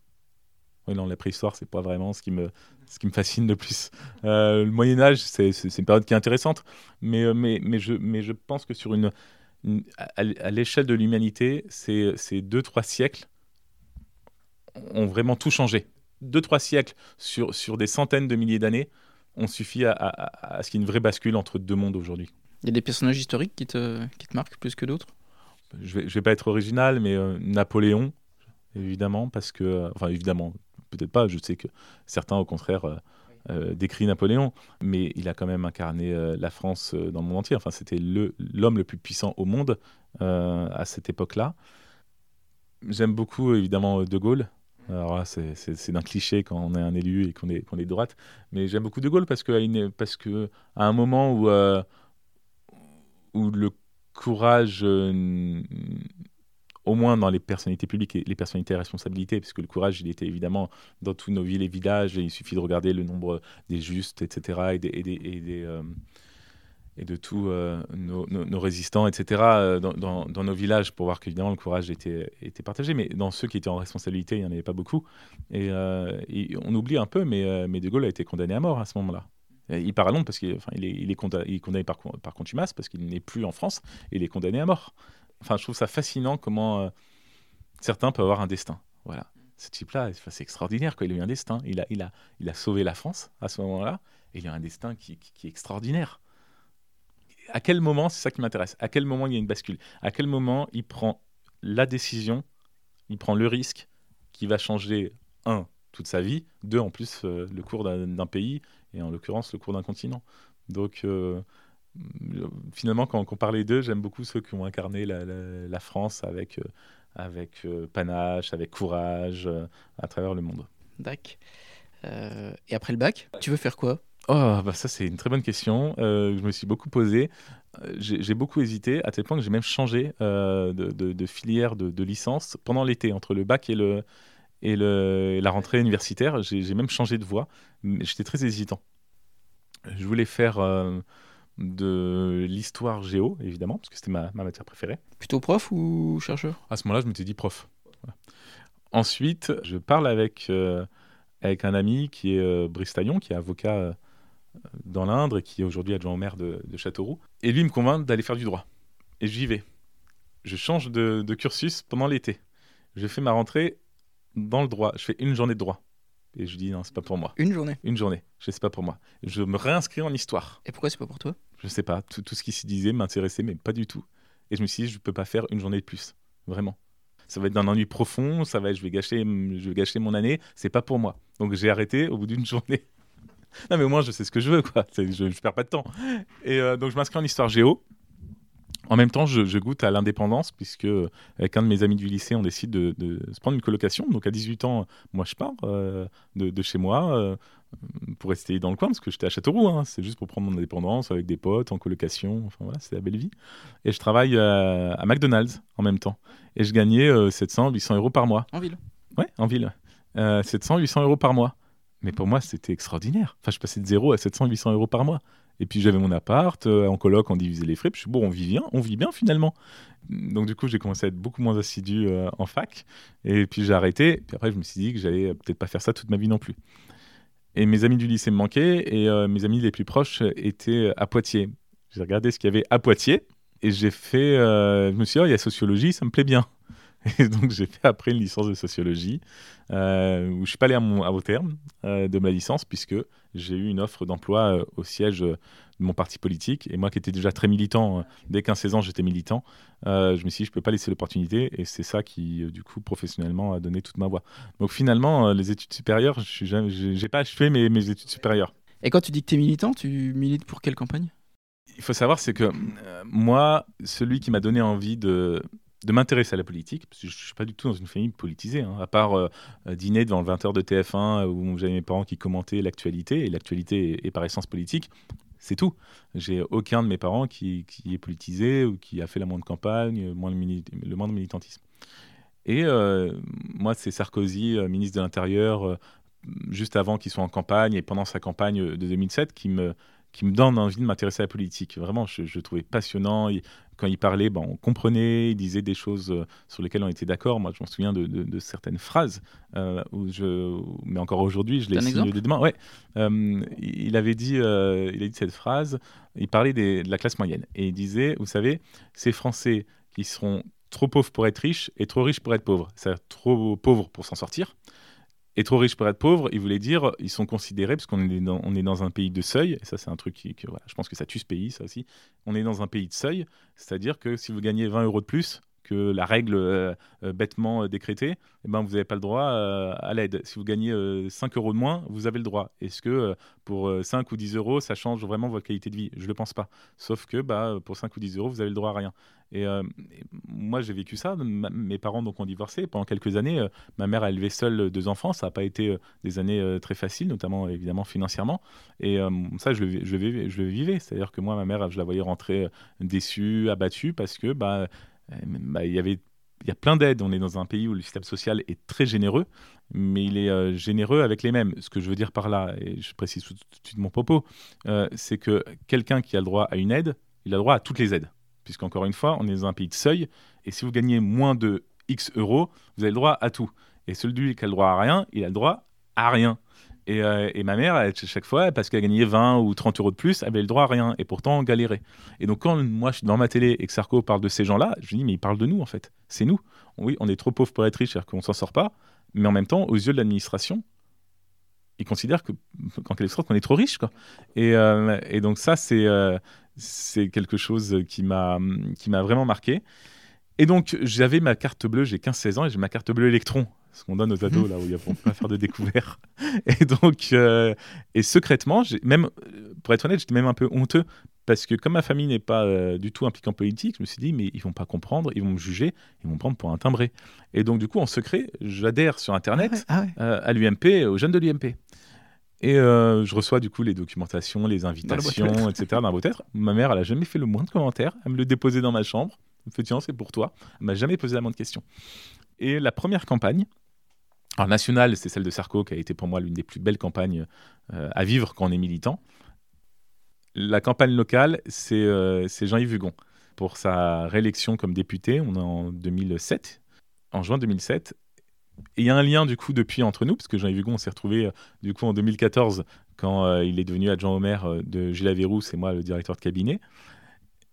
Oui, non, la préhistoire, c'est pas vraiment ce qui me, ce qui me fascine le plus. Euh, le Moyen-Âge, c'est une période qui est intéressante, mais, euh, mais, mais, je, mais je pense que sur une, à, l'échelle de l'humanité, ces, ces deux, trois siècles ont vraiment tout changé. Deux, trois siècles sur, sur des centaines de milliers d'années ont suffi à, à, à ce qu'il y ait une vraie bascule entre deux mondes aujourd'hui. Il y a des personnages historiques qui te, qui te marquent plus que d'autres? Je vais, vais pas être original, mais euh, Napoléon, évidemment, parce que, euh, enfin évidemment, peut-être pas, je sais que certains au contraire euh, décrient Napoléon, mais il a quand même incarné la France dans le monde entier. Enfin, c'était l'homme le, plus puissant au monde à cette époque-là. J'aime beaucoup évidemment De Gaulle. Alors c'est d'un cliché quand on est un élu et qu'on est, qu'on est de droite. Mais j'aime beaucoup De Gaulle parce que, parce que à un moment où, euh, où le courage, euh, au moins dans les personnalités publiques et les personnalités à responsabilité, parce que le courage, il était évidemment dans tous nos villes et villages, et il suffit de regarder le nombre des justes, etc., euh, et de tous euh, nos, résistants, etc., dans, nos villages, pour voir qu'évidemment le courage était, partagé. Mais dans ceux qui étaient en responsabilité, il n'y en avait pas beaucoup. Et, on oublie un peu, mais De Gaulle a été condamné à mort à ce moment-là. Il part à Londres parce qu'il est, il est, condamné, par, par parce qu'il n'est plus en France, et il est condamné à mort. Enfin, je trouve ça fascinant comment certains peuvent avoir un destin. Voilà. Ce type-là, c'est extraordinaire. Quoi. Il a eu un destin. Il a, il, a, il a sauvé la France à ce moment-là, et il a un destin qui, qui est extraordinaire à quel moment, c'est ça qui m'intéresse, à quel moment il y a une bascule, à quel moment il prend la décision, il prend le risque qui va changer, un, toute sa vie, deux, en plus, euh, le cours d'un pays, et en l'occurrence, le cours d'un continent. Donc, euh, finalement, quand, on parlait d'eux, j'aime beaucoup ceux qui ont incarné la, France avec, euh, avec panache, avec courage, à travers le monde. D'accord. et après le bac, tu veux faire quoi? Oh, bah ça c'est une très bonne question. Euh, je me suis beaucoup posé. Euh, j'ai beaucoup hésité, à tel point que j'ai même changé euh, de, filière de, licence pendant l'été, entre le bac et, le, et le, la rentrée universitaire. J'ai même changé de voie. J'étais très hésitant. Je voulais faire de l'histoire géo, évidemment, parce que c'était ma, matière préférée. Plutôt prof ou chercheur? À ce moment-là, je m'étais dit prof. Ensuite, je parle avec, avec un ami qui est Brice Taillon, qui est avocat dans l'Indre et qui est aujourd'hui adjoint au maire de, Châteauroux. Et lui me convainc d'aller faire du droit. Et j'y vais. Je change de, cursus pendant l'été. Je fais ma rentrée dans le droit. Je fais une journée de droit. Et je dis non, c'est pas pour moi. Une journée Une journée. Je sais pas pour moi. Je me réinscris en histoire. Et pourquoi c'est pas pour toi? Je sais pas. Tout, ce qui s'y disait m'intéressait, mais pas du tout. Et je me suis dit, je peux pas faire une journée de plus. Vraiment. Ça va être d'un ennui profond. Ça va être, je vais gâcher, je vais gâcher mon année. C'est pas pour moi. Donc j'ai arrêté au bout d'une (laughs) journée non, mais au moins, je sais ce que je veux, quoi. Je, je perds pas de temps. Et euh, donc, je m'inscris en histoire géo. En même temps, je, goûte à l'indépendance, puisque avec un de mes amis du lycée, on décide de, se prendre une colocation. Donc, à 18 ans, moi, je pars euh, de, chez moi euh, pour rester dans le coin, parce que j'étais à Châteauroux. Hein. C'est juste pour prendre mon indépendance avec des potes, en colocation. Enfin, voilà, c'est la belle vie. Et je travaille à McDonald's en même temps. Et je gagnais 700, 800 euros par mois. En ville Ouais, en ville. 700, 800 euros par mois. Mais pour moi, c'était extraordinaire. Enfin, je passais de 0 à 700, 800 euros par mois. Et puis j'avais mon appart, euh, en coloc, on divisait les frais. Puis je suis bon, on vit bien, on vit bien finalement. Donc du coup, j'ai commencé à être beaucoup moins assidu euh, en fac. Et puis j'ai arrêté. Puis après, je me suis dit que j'allais peut-être pas faire ça toute ma vie non plus. Et mes amis du lycée me manquaient. Et euh, mes amis les plus proches étaient à Poitiers. J'ai regardé ce qu'il y avait à Poitiers. Et j'ai fait. je me suis dit, oh, il y a sociologie, ça me plaît bien. (laughs) Et donc j'ai fait après une licence de sociologie euh, où je suis pas allé à, mon, à au terme euh, de ma licence puisque j'ai eu une offre d'emploi euh, au siège de mon parti politique. Et moi qui étais déjà très militant dès 15-16 ans j'étais militant je me suis dit je peux pas laisser l'opportunité. Et c'est ça qui du coup professionnellement a donné toute ma voix. Donc finalement les études supérieures je n'ai pas achevé mes, mes études supérieures. Et quand tu dis que tu es militant tu milites pour quelle campagne? Il faut savoir c'est que moi celui qui m'a donné envie de de m'intéresser à la politique, parce que je ne suis pas du tout dans une famille politisée, hein. à part euh, euh, dîner devant le 20h de TF1 où j'avais mes parents qui commentaient l'actualité, et l'actualité est, par essence politique, c'est tout. J'ai aucun de mes parents qui, est politisé ou qui a fait la moindre campagne, le moindre, le moindre militantisme. Et euh, moi, c'est Sarkozy, ministre de l'Intérieur, juste avant qu'il soit en campagne et pendant sa campagne de 2007, qui me, qui me donne envie de m'intéresser à la politique. Vraiment, je, je trouvais passionnant. Quand il parlait, ben, on comprenait, il disait des choses euh, sur lesquelles on était d'accord. Moi, je me souviens de, certaines phrases, euh, où je, mais encore aujourd'hui, je les signe demain. Ouais, euh, il avait dit, il a dit cette phrase. Il parlait de la classe moyenne et il disait, vous savez, ces Français qui seront trop pauvres pour être riches et trop riches pour être pauvres, c'est-à-dire trop pauvres pour s'en sortir et trop riche pour être pauvre, il voulait dire, ils sont considérés, parce qu'on est dans, est dans un pays de seuil, et ça c'est un truc qui, je pense que ça tue ce pays, ça aussi, on est dans un pays de seuil, c'est-à-dire que si vous gagnez 20 euros de plus que la règle bêtement décrétée, eh ben, vous n'avez pas le droit à l'aide. Si vous gagnez 5 euros de moins, vous avez le droit. Est-ce que pour 5 ou 10 euros, ça change vraiment votre qualité de vie? Je ne le pense pas. Sauf que bah, pour 5 ou 10 euros, vous avez le droit à rien. Et, moi, j'ai vécu ça. mes parents donc, ont divorcé. Pendant quelques années, ma mère a élevé seule deux enfants. Ça n'a pas été des années très faciles, notamment évidemment financièrement. Et ça, je le, je le vivais. C'est-à-dire que moi, ma mère, je la voyais rentrer déçue, abattue, parce que bah, bah, il y avait il y a plein d'aides. On est dans un pays où le système social est très généreux, mais il est euh, généreux avec les mêmes. Ce que je veux dire par là, et je précise tout, de suite mon propos, euh, c'est que quelqu'un qui a le droit à une aide, il a le droit à toutes les aides. Puisqu'encore une fois, on est dans un pays de seuil, et si vous gagnez moins de X euros, vous avez le droit à tout. Et celui qui a le droit à rien, il a le droit à rien. Euh, et, ma mère, elle, chaque fois, parce qu'elle gagnait 20 ou 30 euros de plus, elle avait le droit à rien. Et pourtant, on galérait. Et donc, quand moi, je suis devant ma télé et que Sarko parle de ces gens-là, je me dis, mais il parle de nous, en fait. C'est nous. Oui, on est trop pauvres pour être riches, c'est-à-dire qu'on s'en sort pas. Mais en même temps, aux yeux de l'administration, ils considèrent que, qu'en quelque sorte, qu'on est trop riche. Quoi. Et, euh, et donc, ça, c'est, euh, quelque chose qui m'a vraiment marqué. Et donc, j'avais ma carte bleue, j'ai 15-16 ans, et j'ai ma carte bleue électron ce qu'on donne aux ados, là où il ne pas faire de découvertes. (laughs) Et donc, euh, et secrètement, même, pour être honnête, j'étais même un peu honteux parce que comme ma famille n'est pas euh, du tout impliquée en politique, je me suis dit, mais ils vont pas comprendre, ils vont me juger, ils vont me prendre pour un timbré. Et donc, du coup, en secret, j'adhère sur Internet ah ah euh, à l'UMP, aux jeunes de l'UMP. Et je reçois du coup les documentations, les invitations, etc. dans la boîte Ma mère, elle a jamais fait le moindre commentaire. Elle me le déposait dans ma chambre. Elle me fait tiens, c'est pour toi. Elle m'a jamais posé la moindre question. Et la première campagne, alors, nationale, c'est celle de Sarko, qui a été pour moi l'une des plus belles campagnes euh, à vivre quand on est militant. La campagne locale, c'est euh, Jean-Yves Hugon. Pour sa réélection comme député, on est en 2007, en juin 2007. Et il y a un lien du coup depuis entre nous, parce que Jean-Yves Hugon, on s'est retrouvé euh, du coup en 2014 quand il est devenu adjoint au maire de Gilles Averroux, c'est moi le directeur de cabinet.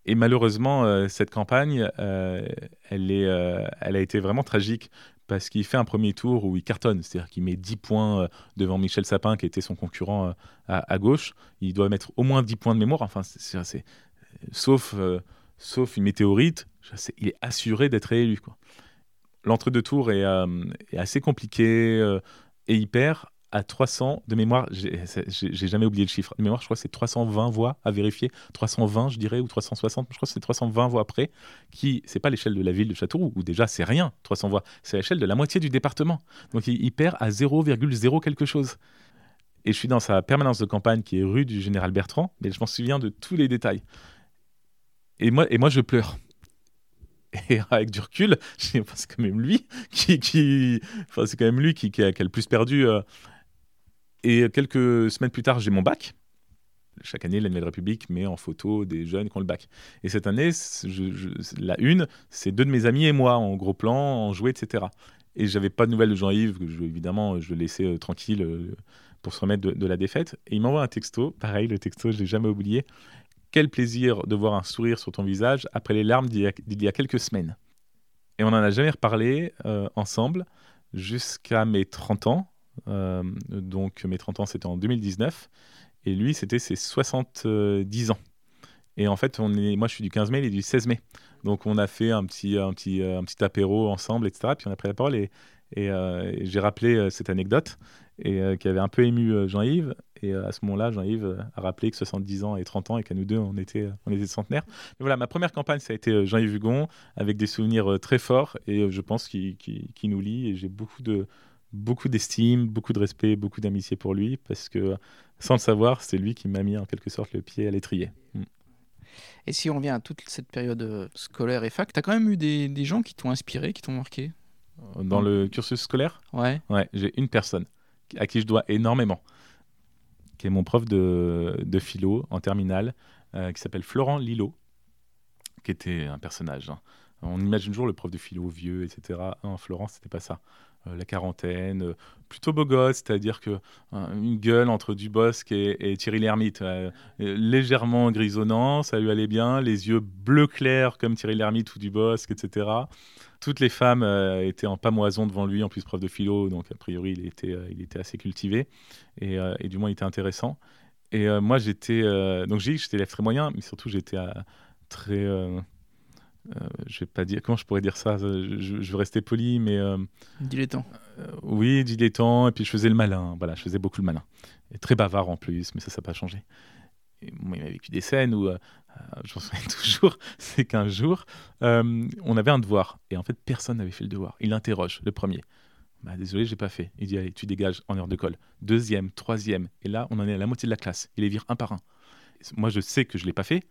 Et malheureusement, cette campagne, elle, est, elle a été vraiment tragique parce qu'il fait un premier tour où il cartonne, c'est-à-dire qu'il met 10 points euh, devant Michel Sapin, qui était son concurrent euh, à, gauche. Il doit mettre au moins 10 points de mémoire, enfin, c'est, sauf, euh, sauf une météorite, il est assuré d'être réélu. L'entre-deux tours est, est, assez compliqué et hyper à 300 de mémoire, j'ai jamais oublié le chiffre. De mémoire, je crois que c'est 320 voix à vérifier, 320 je dirais, ou 360, je crois que c'est 320 voix près, qui, c'est pas l'échelle de la ville de Châteauroux, où déjà c'est rien, 300 voix, c'est l'échelle de la moitié du département. Donc il, perd à 0,0 quelque chose. Et je suis dans sa permanence de campagne qui est rue du Général Bertrand, mais je m'en souviens de tous les détails. Et moi, et moi je pleure. Et (laughs) avec du recul, (laughs) c'est quand même lui qui, enfin, quand même lui qui, a, le plus perdu. Euh, et quelques semaines plus tard, j'ai mon bac. Chaque année, la République met en photo des jeunes qui ont le bac. Et cette année, la une, c'est deux de mes amis et moi, en gros plan, en jouet, etc. Et j'avais pas de nouvelles de Jean-Yves, que évidemment, je le laissais euh, tranquille euh, pour se remettre de, la défaite. Et il m'envoie un texto, pareil, le texto, je l'ai jamais oublié. Quel plaisir de voir un sourire sur ton visage après les larmes d'il y, a quelques semaines. Et on n'en a jamais reparlé euh, ensemble jusqu'à mes 30 ans, donc mes 30 ans, c'était en 2019. Et lui, c'était ses 70 ans. Et en fait, moi, je suis du 15 mai, il est du 16 mai. Donc, on a fait un petit, un petit, un petit apéro ensemble, etc. Puis on a pris la parole et, euh, j'ai rappelé euh, cette anecdote et qui avait un peu ému Jean-Yves. Et à ce moment-là, Jean-Yves a rappelé que 70 ans et 30 ans et qu'à nous deux, on était, on était centenaires. Mais voilà, ma première campagne, ça a été Jean-Yves Hugon avec des souvenirs très forts et je pense qui nous lie. Et j'ai beaucoup de, beaucoup d'estime, beaucoup de respect, beaucoup d'amitié pour lui, parce que sans le savoir, c'est lui qui m'a mis en quelque sorte le pied à l'étrier. Mm. Et si on revient à toute cette période euh, scolaire et fac, tu as quand même eu des, des gens qui t'ont inspiré, qui t'ont marqué? Euh, Dans le cursus scolaire? Ouais. Ouais, j'ai une personne à qui je dois énormément, qui est mon prof de, de philo en terminale, euh, qui s'appelle Florent Lillo, qui était un personnage. Hein. On imagine toujours le prof de philo vieux, etc. Ah, Florent, c'était pas ça. Euh, la quarantaine, euh, plutôt beau gosse, c'est-à-dire que euh, une gueule entre Dubosc et, Thierry Lhermitte, légèrement grisonnant, ça lui allait bien, les yeux bleu clair comme Thierry Lhermitte ou Dubosc, etc. Toutes les femmes étaient en pamoison devant lui, en plus prof de philo, donc a priori il était, il était assez cultivé et, du moins il était intéressant. Et moi j'étais, donc j'ai j'étais très moyen, mais surtout j'étais très je vais pas dire comment je pourrais dire ça? Je, je veux rester poli, mais dilettant. oui, dilettant. Et puis je faisais le malin. Voilà, je faisais beaucoup le malin. Et très bavard en plus, mais ça, ça n'a pas changé. moi, il m'a vécu des scènes où, je m'en souviens (laughs) toujours, c'est qu'un jour, on avait un devoir. Et en fait, personne n'avait fait le devoir. Il interroge, le premier. Bah, désolé, j'ai pas fait. Il dit, allez, tu dégages en heure de colle. Deuxième, troisième. Et là, on en est à la moitié de la classe. Il les vire un par un. Moi, je sais que je l'ai pas fait.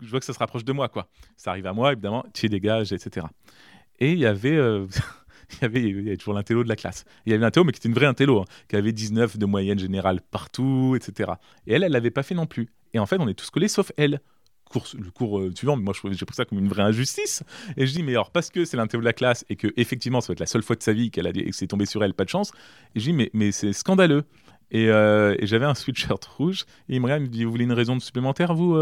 Je vois que ça se rapproche de moi, quoi. Ça arrive à moi, évidemment, tu dégages, etc. Et il y avait. Euh, (laughs) il y avait, il y avait toujours l'intello de la classe. Il y avait l'intello, mais qui était une vraie intello, hein, qui avait 19 de moyenne générale partout, etc. Et elle, elle l'avait pas fait non plus. Et en fait, on est tous collés, sauf elle le cours euh, suivant, mais moi j'ai pris ça comme une vraie injustice. Et je dis, mais alors parce que c'est l'interview de la classe et que effectivement ça va être la seule fois de sa vie qu'elle a que c'est tombé sur elle, pas de chance. Et je dis, mais, mais c'est scandaleux. Et, euh, j'avais un sweatshirt rouge. Et il me regarde, il me dit, vous voulez une raison supplémentaire, vous,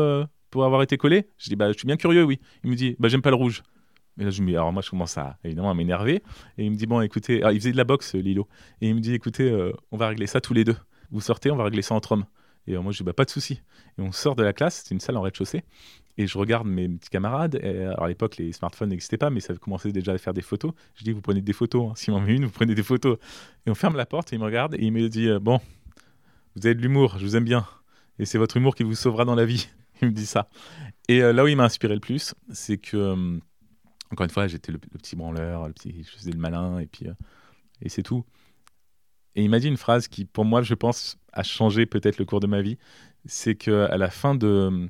avoir été collé Je dis, bah je suis bien curieux, oui. Il me dit, bah j'aime pas le rouge. Et là, je me alors moi, je commence à, évidemment, à m'énerver. Et il me dit, bon, écoutez, il faisait de la boxe, Lilo. Et il me dit, écoutez, on va régler ça tous les deux. Vous sortez, on va régler ça entre hommes. Et moi, je dis, bah, pas de souci. Et on sort de la classe, c'est une salle en rez-de-chaussée. Et je regarde mes petits camarades. Alors à l'époque, les smartphones n'existaient pas, mais ça commençait déjà à faire des photos. Je dis, vous prenez des photos. Hein. Si m'en met une, vous prenez des photos. Et on ferme la porte et il me regarde et il me dit, euh, bon, vous avez de l'humour, je vous aime bien. Et c'est votre humour qui vous sauvera dans la vie. (laughs) il me dit ça. Et euh, là où il m'a inspiré le plus, c'est que, euh, encore une fois, j'étais le, petit branleur, le petit, je faisais le malin, et puis, et c'est tout. Et il m'a dit une phrase qui, pour moi, je pense, a changé peut-être le cours de ma vie. C'est qu'à la fin de,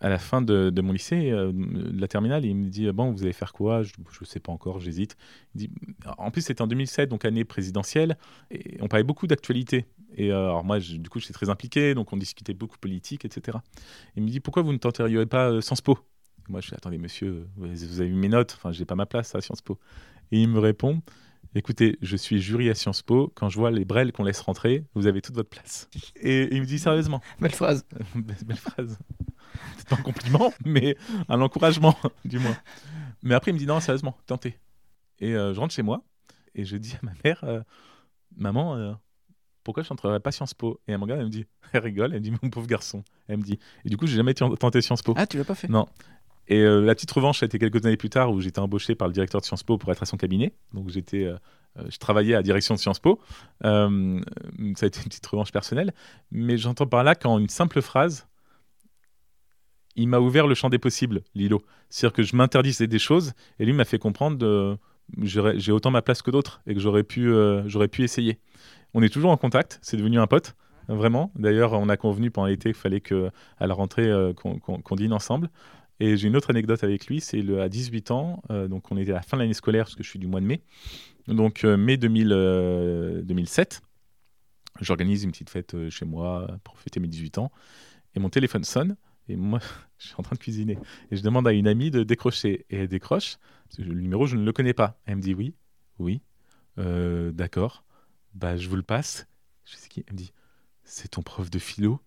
à la fin de, mon lycée, euh, de la terminale, il me dit Bon, vous allez faire quoi? Je ne sais pas encore, j'hésite. En plus, c'était en 2007, donc année présidentielle, et on parlait beaucoup d'actualité. Et euh, alors, moi, du coup, j'étais très impliqué, donc on discutait beaucoup politique, etc. Il me dit Pourquoi vous ne tenteriez pas euh, Sciences Po? Moi, je dis Attendez, monsieur, vous avez vu mes notes, enfin, j'ai pas ma place à Sciences Po. Et il me répond Écoutez, je suis jury à Sciences Po. Quand je vois les brels qu'on laisse rentrer, vous avez toute votre place. Et il me dit sérieusement. (laughs) Belle phrase. (laughs) Belle phrase. C'est pas un compliment, mais un encouragement, (laughs) du moins. Mais après, il me dit non, sérieusement, tentez. Et euh, je rentre chez moi et je dis à ma mère, maman, pourquoi je n'entrerai pas Sciences Po Et elle me regarde, elle me dit, (laughs) elle rigole, elle me dit, mon pauvre garçon. Elle me dit, et du coup, j'ai jamais tenté Sciences Po. Ah, tu l'as pas fait? Non. Et la petite revanche, ça a été quelques années plus tard où j'étais embauché par le directeur de Sciences Po pour être à son cabinet. Donc j'étais, je travaillais à la direction de Sciences Po. ça a été une petite revanche personnelle. Mais j'entends par là qu'en une simple phrase, il m'a ouvert le champ des possibles, Lilo. C'est-à-dire que je m'interdisais des choses et lui m'a fait comprendre que j'ai autant ma place que d'autres et que j'aurais pu, euh, j'aurais pu essayer. On est toujours en contact, c'est devenu un pote, vraiment. D'ailleurs, on a convenu pendant l'été qu'il fallait qu'à la rentrée, euh, qu'on dîne ensemble. Et j'ai une autre anecdote avec lui, c'est à 18 ans, euh, donc on était à la fin de l'année scolaire, parce que je suis du mois de mai, donc mai 2007. J'organise une petite fête chez moi pour fêter mes 18 ans, et mon téléphone sonne, et moi, (laughs) je suis en train de cuisiner. Et je demande à une amie de décrocher. Et elle décroche. Que le numéro, je ne le connais pas. Elle me dit oui, oui, euh, d'accord. Bah, je vous le passe. Je sais qui. Elle me dit c'est ton prof de philo.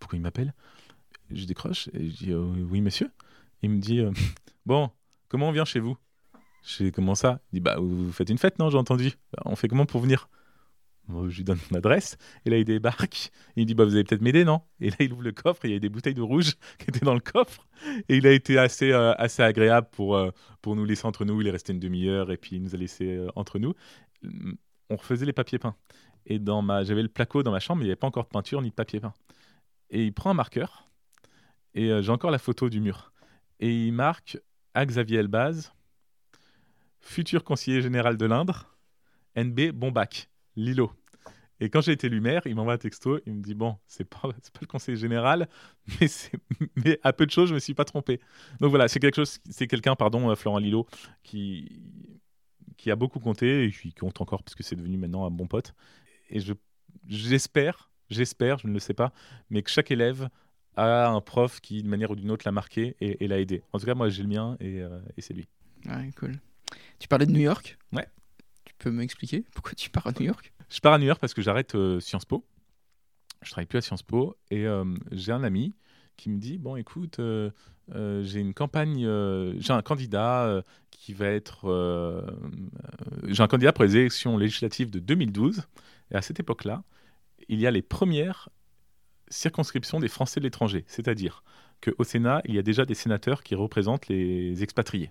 Pourquoi il m'appelle? Je décroche et je dis euh, oui, monsieur. Il me dit euh, (laughs) bon, comment on vient chez vous? Je dis comment ça? Il dit bah, vous faites une fête, non? J'ai entendu. On fait comment pour venir? Je lui donne mon adresse, et là il débarque, il dit bah, Vous allez peut-être m'aider, non? Et là il ouvre le coffre, et il y a des bouteilles de rouge (laughs) qui étaient dans le coffre, et il a été assez, euh, assez agréable pour, pour nous laisser entre nous. Il est resté une demi-heure, et puis il nous a laissé entre nous. On refaisait les papiers peints. Et dans ma... j'avais le placo dans ma chambre, mais il n'y avait pas encore de peinture ni de papier peint. Et il prend un marqueur, et j'ai encore la photo du mur. Et il marque à Xavier Elbaz, futur conseiller général de l'Indre, NB Bombac. Lilo. Et quand j'ai été élu maire, il m'envoie un texto, il me dit bon, c'est pas pas le conseiller général, (laughs) mais mais à peu de choses, je me suis pas trompé. Donc voilà, c'est quelque chose, c'est quelqu'un, pardon, euh, Florent Lilo, qui qui a beaucoup compté et qui compte encore parce que c'est devenu maintenant un bon pote. Et je j'espère, j'espère, je ne le sais pas, mais que chaque élève a un prof qui, d'une manière ou d'une autre, l'a marqué et, l'a aidé. En tout cas, moi, j'ai le mien et, euh, et c'est lui. Ouais, cool. Tu parlais de New York? Ouais. Tu peux m'expliquer pourquoi tu pars à New York? Je pars à New York parce que j'arrête euh, Sciences Po. Je travaille plus à Sciences Po et euh, j'ai un ami qui me dit bon écoute euh, j'ai une campagne j'ai un candidat qui va être j'ai un candidat pour les élections législatives de 2012 et à cette époque-là il y a les premières circonscriptions des Français de l'étranger c'est-à-dire qu'au Sénat, il y a déjà des sénateurs qui représentent les expatriés.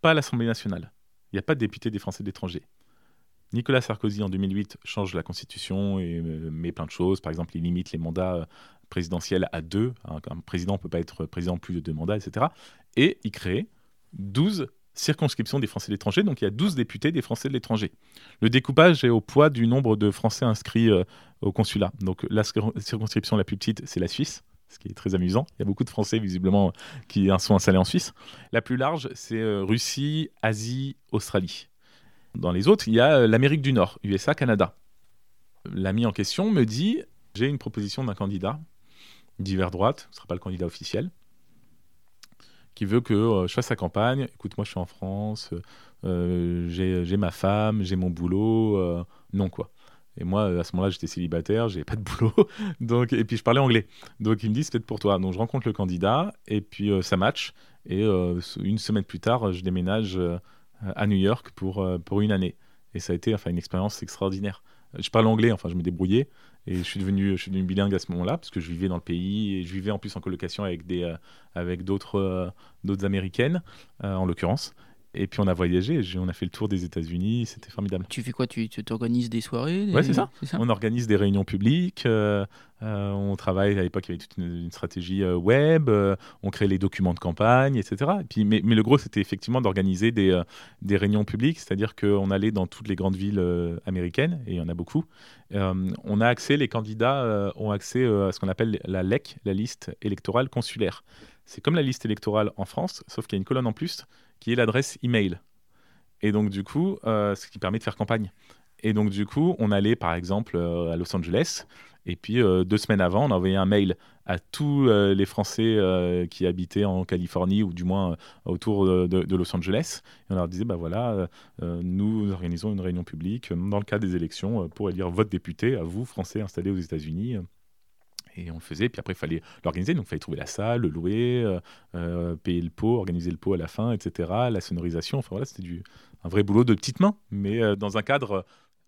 pas à l'Assemblée nationale. Il n'y a pas de député des Français de l'étranger. Nicolas Sarkozy, en 2008, change la Constitution et euh, met plein de choses. Par exemple, il limite les mandats euh, présidentiels à deux. Un, président ne peut pas être président plus de deux mandats, etc. Et il crée 12 circonscriptions des Français de l'étranger. Donc il y a 12 députés des Français de l'étranger. Le découpage est au poids du nombre de Français inscrits euh, au consulat. Donc la circonscription la plus petite, c'est la Suisse ce qui est très amusant. Il y a beaucoup de Français, visiblement, qui sont installés en Suisse. La plus large, c'est euh, Russie, Asie, Australie. Dans les autres, il y a euh, l'Amérique du Nord, USA, Canada. L'ami en question me dit J'ai une proposition d'un candidat d'hiver droite, ce ne sera pas le candidat officiel, qui veut que euh, je fasse sa campagne. Écoute, moi je suis en France, j'ai ma femme, j'ai mon boulot. non, quoi. Et moi, à ce moment-là, j'étais célibataire, j'avais pas de boulot, (laughs) donc et puis je parlais anglais. Donc il me dit c'est peut-être pour toi. Donc je rencontre le candidat et puis euh, ça match. Et euh, une semaine plus tard, je déménage euh, à New York pour pour une année. Et ça a été enfin une expérience extraordinaire. Je parle anglais, enfin je me débrouillais et je suis devenu bilingue à ce moment-là parce que je vivais dans le pays et je vivais en plus en colocation avec des avec d'autres d'autres américaines en l'occurrence. Et puis on a voyagé, on a fait le tour des États-Unis, c'était formidable. Tu fais quoi? Tu t'organises des soirées Ouais, c'est ça. On organise des réunions publiques, euh, euh, on travaille, à l'époque il y avait toute une, stratégie euh, web, on crée les documents de campagne, etc. Et puis, mais, mais le gros c'était effectivement d'organiser des, des réunions publiques, c'est-à-dire qu'on allait dans toutes les grandes villes américaines, et il y en a beaucoup. on a accès, les candidats ont accès à ce qu'on appelle la LEC, la liste électorale consulaire. C'est comme la liste électorale en France, sauf qu'il y a une colonne en plus qui est l'adresse email. Et donc, du coup, euh, ce qui permet de faire campagne. Et donc, du coup, on allait, par exemple, euh, à Los Angeles. Et puis, euh, deux semaines avant, on envoyait un mail à tous les Français qui habitaient en Californie ou du moins autour de, Los Angeles. Et on leur disait, bah voilà, nous organisons une réunion publique dans le cadre des élections pour élire votre député, à vous, Français installés aux États-Unis. Et on le faisait, puis après, il fallait l'organiser. Donc, il fallait trouver la salle, le louer, euh, euh, payer le pot, organiser le pot à la fin, etc. La sonorisation. Enfin, voilà, c'était du, un vrai boulot de petite main, mais euh, dans un cadre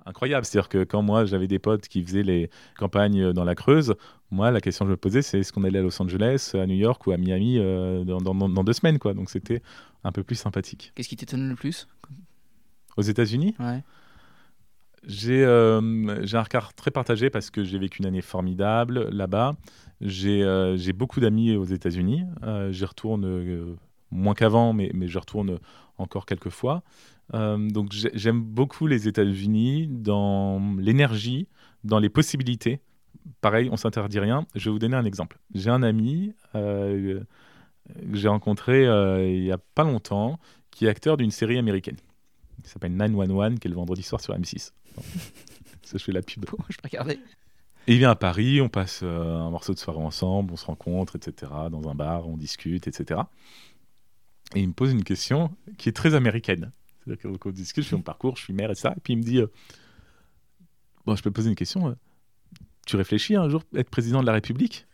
incroyable. C'est-à-dire que quand moi, j'avais des potes qui faisaient les campagnes dans la Creuse, moi, la question que je me posais, c'est est-ce qu'on allait à Los Angeles, à New York ou à Miami dans, dans, deux semaines, quoi. Donc, c'était un peu plus sympathique. Qu'est-ce qui t'étonne le plus? Aux États-Unis? Ouais. Euh, j'ai un regard très partagé parce que j'ai vécu une année formidable là-bas. J'ai euh, beaucoup d'amis aux États-Unis. Euh, j'y retourne moins qu'avant, mais, mais je retourne encore quelques fois. donc j'aime beaucoup les États-Unis dans l'énergie, dans les possibilités. Pareil, on s'interdit rien. Je vais vous donner un exemple. J'ai un ami que j'ai rencontré il n'y a pas longtemps qui est acteur d'une série américaine qui s'appelle 911, qui est le vendredi soir sur M6. (laughs) Ça, je fais la pub. je peux regarder? Et il vient à Paris, on passe euh, un morceau de soirée ensemble, on se rencontre, etc., dans un bar, on discute, etc. Et il me pose une question qui est très américaine. C'est-à-dire qu'on discute, je fais mon parcours, je suis maire et ça. Et puis il me dit euh, Bon, je peux poser une question. Euh, tu réfléchis un jour être président de la République?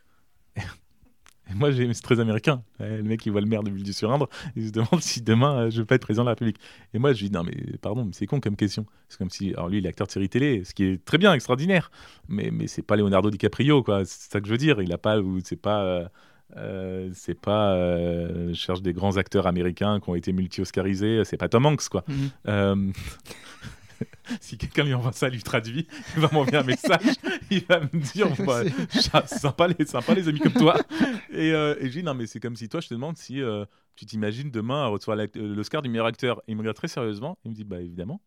Moi, c'est très américain. Le mec, il voit le maire de Ville-du-Surindre, il se demande (laughs) si demain, euh, je veux pas être président de la République. Et moi, je lui dis, non, mais pardon, mais c'est con comme question. C'est comme si, alors lui, il est acteur de série télé, ce qui est très bien, extraordinaire. Mais, mais c'est pas Leonardo DiCaprio, quoi. C'est ça que je veux dire. Il a pas, c'est pas. Euh, euh, c'est pas je cherche des grands acteurs américains qui ont été multi-oscarisés c'est pas Tom Hanks quoi mm-hmm. (laughs) (laughs) si quelqu'un lui envoie ça, lui traduit, il va m'envoyer un message, (laughs) il va me dire bah, (laughs) sympa, les, sympa les amis comme toi. Et, euh, et je dis non, mais c'est comme si toi, je te demande si euh, tu t'imagines demain recevoir l'Oscar du meilleur acteur. Et il me regarde très sérieusement, il me dit bah évidemment.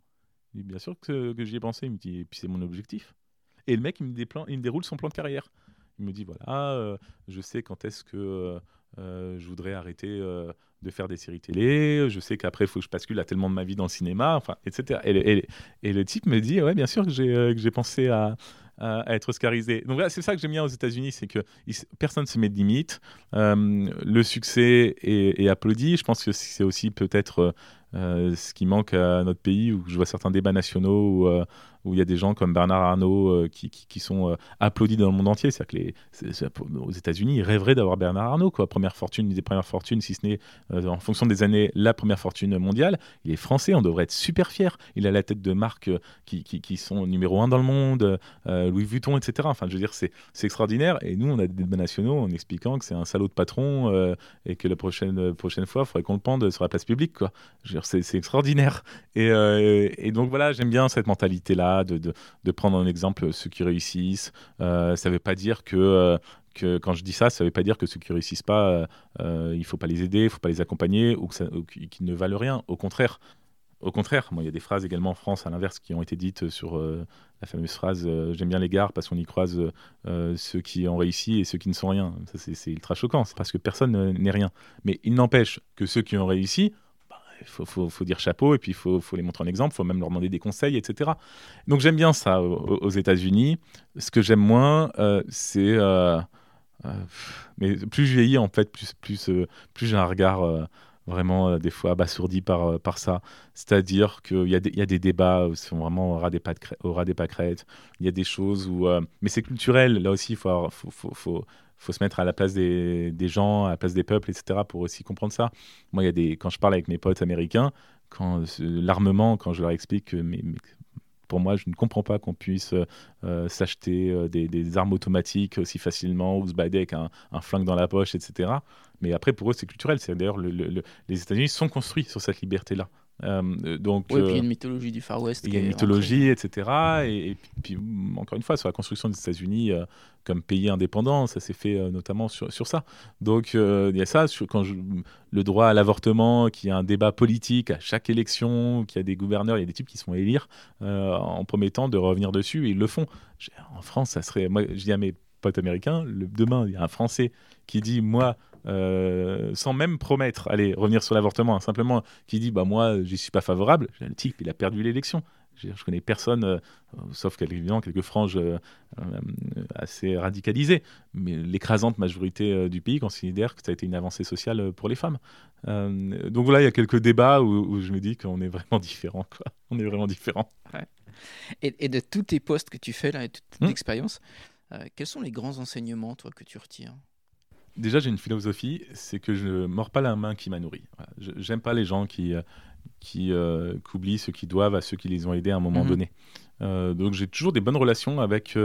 Il dit, bien sûr que, que j'y ai pensé, il me dit et puis c'est mon objectif. Et le mec, il me, il me déroule son plan de carrière. Il me dit voilà, euh, je sais quand est-ce que euh, je voudrais arrêter euh, de faire des séries télé. Je sais qu'après, il faut que je bascule à tellement de ma vie dans le cinéma, enfin, etc. Et, le type me dit, ouais, bien sûr que j'ai euh, pensé à, être oscarisé. Donc voilà, c'est ça que j'aime bien aux États-Unis, c'est que personne ne se met de limite. le succès est, applaudi. Je pense que c'est aussi peut-être ce qui manque à notre pays, où je vois certains débats nationaux où où il y a des gens comme Bernard Arnault qui, qui, sont applaudis dans le monde entier. C'est-à-dire que les, aux États-Unis, ils rêveraient d'avoir Bernard Arnault, quoi. Première fortune, une des premières fortunes, si ce n'est en fonction des années, la première fortune mondiale. Il est français, on devrait être super fiers. Il a la tête de marques qui, qui, sont numéro un dans le monde, Louis Vuitton, etc. Enfin, je veux dire, c'est extraordinaire. Et nous, on a des débats nationaux en expliquant que c'est un salaud de patron et que la prochaine, prochaine fois, il faudrait qu'on le pende sur la place publique. C'est extraordinaire. Et, et, donc voilà, j'aime bien cette mentalité-là de, prendre en exemple ceux qui réussissent. ça ne veut pas dire que que quand je dis ça, ça ne veut pas dire que ceux qui réussissent pas, il ne faut pas les aider, il ne faut pas les accompagner ou qu'ils ne valent rien. Au contraire, au contraire, il y a des phrases également en France, à l'inverse, qui ont été dites sur euh, la fameuse phrase euh, J'aime bien les gares parce qu'on y croise euh, ceux qui ont réussi et ceux qui ne sont rien. c'est ultra choquant, parce que personne n'est rien. Mais il n'empêche que ceux qui ont réussi, il faut, dire chapeau et puis il faut, les montrer en exemple, il faut même leur demander des conseils, etc. Donc j'aime bien ça aux, États-Unis. Ce que j'aime moins, c'est. mais plus je vieillis, en fait, plus, j'ai un regard vraiment euh, des fois abasourdi par, euh, ça. C'est-à-dire qu'il y, a des, y a des débats qui sont vraiment au ras des, pâquerettes. Il y a des choses où... Euh, mais c'est culturel, là aussi, il faut, faut, faut, faut, se mettre à la place des, gens, à la place des peuples, etc., pour aussi comprendre ça. Moi, il y a des, quand je parle avec mes potes américains, quand l'armement, quand je leur explique que pour moi, je ne comprends pas qu'on puisse s'acheter des, des, armes automatiques aussi facilement ou se balader avec un, flingue dans la poche, etc. Mais après, pour eux, c'est culturel. D'ailleurs les États-Unis sont construits sur cette liberté-là. Euh, donc, oui, puis il y a une euh, mythologie du Far West. Il y a une mythologie, etc. Et, puis, encore une fois, sur la construction des États-Unis euh, comme pays indépendant, ça s'est fait notamment sur, sur, ça. Donc, il y a ça, sur, quand le droit à l'avortement, qui a un débat politique à chaque élection, qu'il y a des gouverneurs, il y a des types qui se font élire en promettant de revenir dessus, et ils le font. En France, ça serait. Moi, je dis à mes potes américains, le, demain, il y a un Français qui dit Moi, euh, sans même promettre, allez, revenir sur l'avortement, hein, simplement qui dit bah moi j'y suis pas favorable, le type il a perdu l'élection. Je, je, connais personne, euh, sauf évidemment quelques franges euh, assez radicalisées, mais l'écrasante majorité du pays considère que ça a été une avancée sociale pour les femmes. donc voilà, il y a quelques débats où, je me dis qu'on est vraiment différents. On est vraiment différents. Et, de tous tes postes que tu fais là, et toute ton hum. expérience, quels sont les grands enseignements toi que tu retires? Déjà, j'ai une philosophie, c'est que je ne mords pas la main qui m'a nourri. J'aime pas les gens qui, euh, qui, euh, oublient ce qu'ils doivent à ceux qui les ont aidés à un moment mhm. donné. Euh, donc j'ai toujours des bonnes relations avec,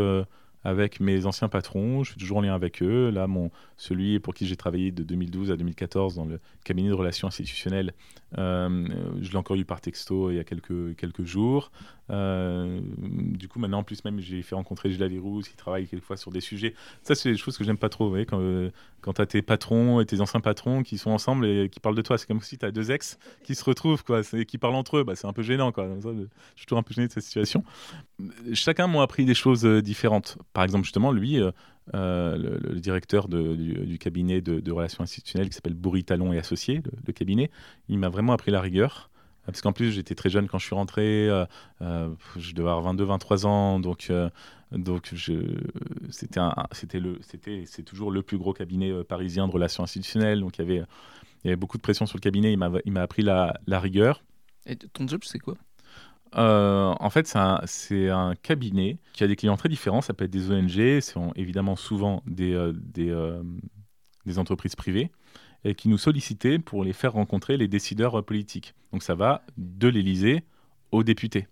avec mes anciens patrons, je suis toujours en lien avec eux. Là, mon, celui pour qui j'ai travaillé de 2012 à 2014 dans le cabinet de relations institutionnelles, je l'ai encore eu par texto il y a quelques, quelques jours. Euh, du coup, maintenant, en plus, même, j'ai fait rencontrer Gilles Leroux, qui travaille quelquefois sur des sujets. Ça, c'est des choses que j'aime pas trop. Quand, euh, tu as tes patrons et tes anciens patrons qui sont ensemble et qui parlent de toi, c'est comme si tu as deux ex qui se retrouvent, quoi, et qui parlent entre eux. Bah, c'est un peu gênant, je suis toujours un peu gêné de cette situation. Chacun m'a appris des choses euh, différentes. Par exemple, justement, lui, le, directeur du, cabinet de, relations institutionnelles qui s'appelle Bourri Talon et Associés, le cabinet, il m'a vraiment appris la rigueur. Parce qu'en plus, j'étais très jeune quand je suis rentré. Euh, euh, je devais avoir 22, 23 ans. Donc, euh, donc c'était, c'était, le, c'était, c'est toujours le plus gros cabinet parisien de relations institutionnelles. Donc, il y avait, il y avait beaucoup de pression sur le cabinet. Il m'a, il m'a appris la, la, rigueur. Et ton job, c'est quoi? En fait, c'est un, un, cabinet qui a des clients très différents. Ça peut être des ONG, c'est évidemment souvent des, des, des entreprises privées et qui nous sollicitaient pour les faire rencontrer les décideurs politiques. Donc ça va de l'Élysée aux députés.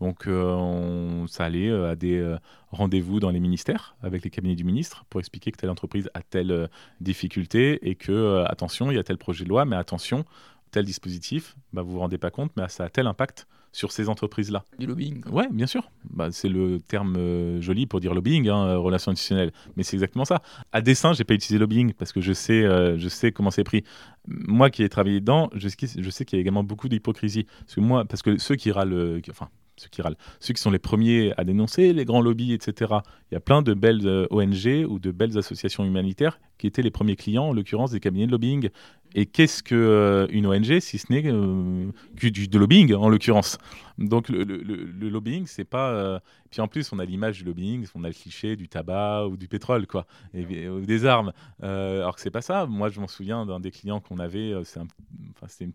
Donc euh, on, ça allait euh, à des euh, rendez-vous dans les ministères avec les cabinets du ministre pour expliquer que telle entreprise a telle difficulté et que attention, il y a tel projet de loi, mais attention, tel dispositif, bah, vous vous rendez pas compte, mais ça a tel impact sur ces entreprises-là. Du lobbying. Oui, bien sûr. Bah, c'est le terme euh, joli pour dire lobbying, hein, euh, relation institutionnelle. Mais c'est exactement ça. À dessein, j'ai pas utilisé lobbying parce que je sais, euh, je sais comment c'est pris. Moi qui ai travaillé dedans, je, je sais qu'il y a également beaucoup d'hypocrisie. Parce que moi, parce que ceux qui râlent, enfin, ceux qui râlent, ceux qui sont les premiers à dénoncer les grands lobbies, etc. Il y a plein de belles euh, ONG ou de belles associations humanitaires qui étaient les premiers clients, en l'occurrence des cabinets de lobbying. Et qu'est-ce qu'une euh, ONG si ce n'est euh, que du lobbying, en l'occurrence? Donc le, le, lobbying, c'est pas. Puis en plus, on a l'image du lobbying, on a le cliché du tabac ou du pétrole, quoi, ou des armes. alors que c'est pas ça. Moi, je m'en souviens d'un des clients qu'on avait, enfin,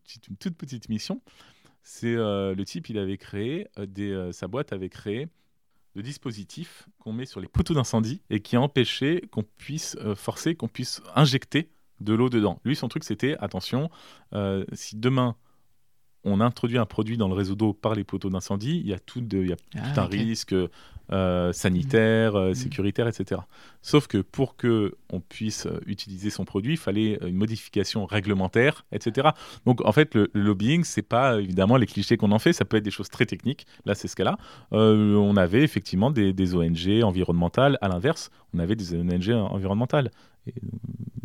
petite, une toute petite mission C'est le type, il avait créé, des, sa boîte avait créé de dispositifs qu'on met sur les poteaux d'incendie et qui empêchait qu'on puisse forcer, qu'on puisse injecter de l'eau dedans. Lui, son truc, c'était attention, si demain on introduit un produit dans le réseau d'eau par les poteaux d'incendie, il y a tout, de, il y a ah, un risque euh, sanitaire, euh, mmh. sécuritaire, etc. Sauf que pour que on puisse euh, utiliser son produit, il fallait une modification réglementaire, etc. Donc en fait, le, lobbying, c'est pas évidemment les clichés qu'on en fait, ça peut être des choses très techniques. Là, c'est ce cas-là. on avait effectivement des, ONG environnementales. À l'inverse, on avait des ONG environnementales. Et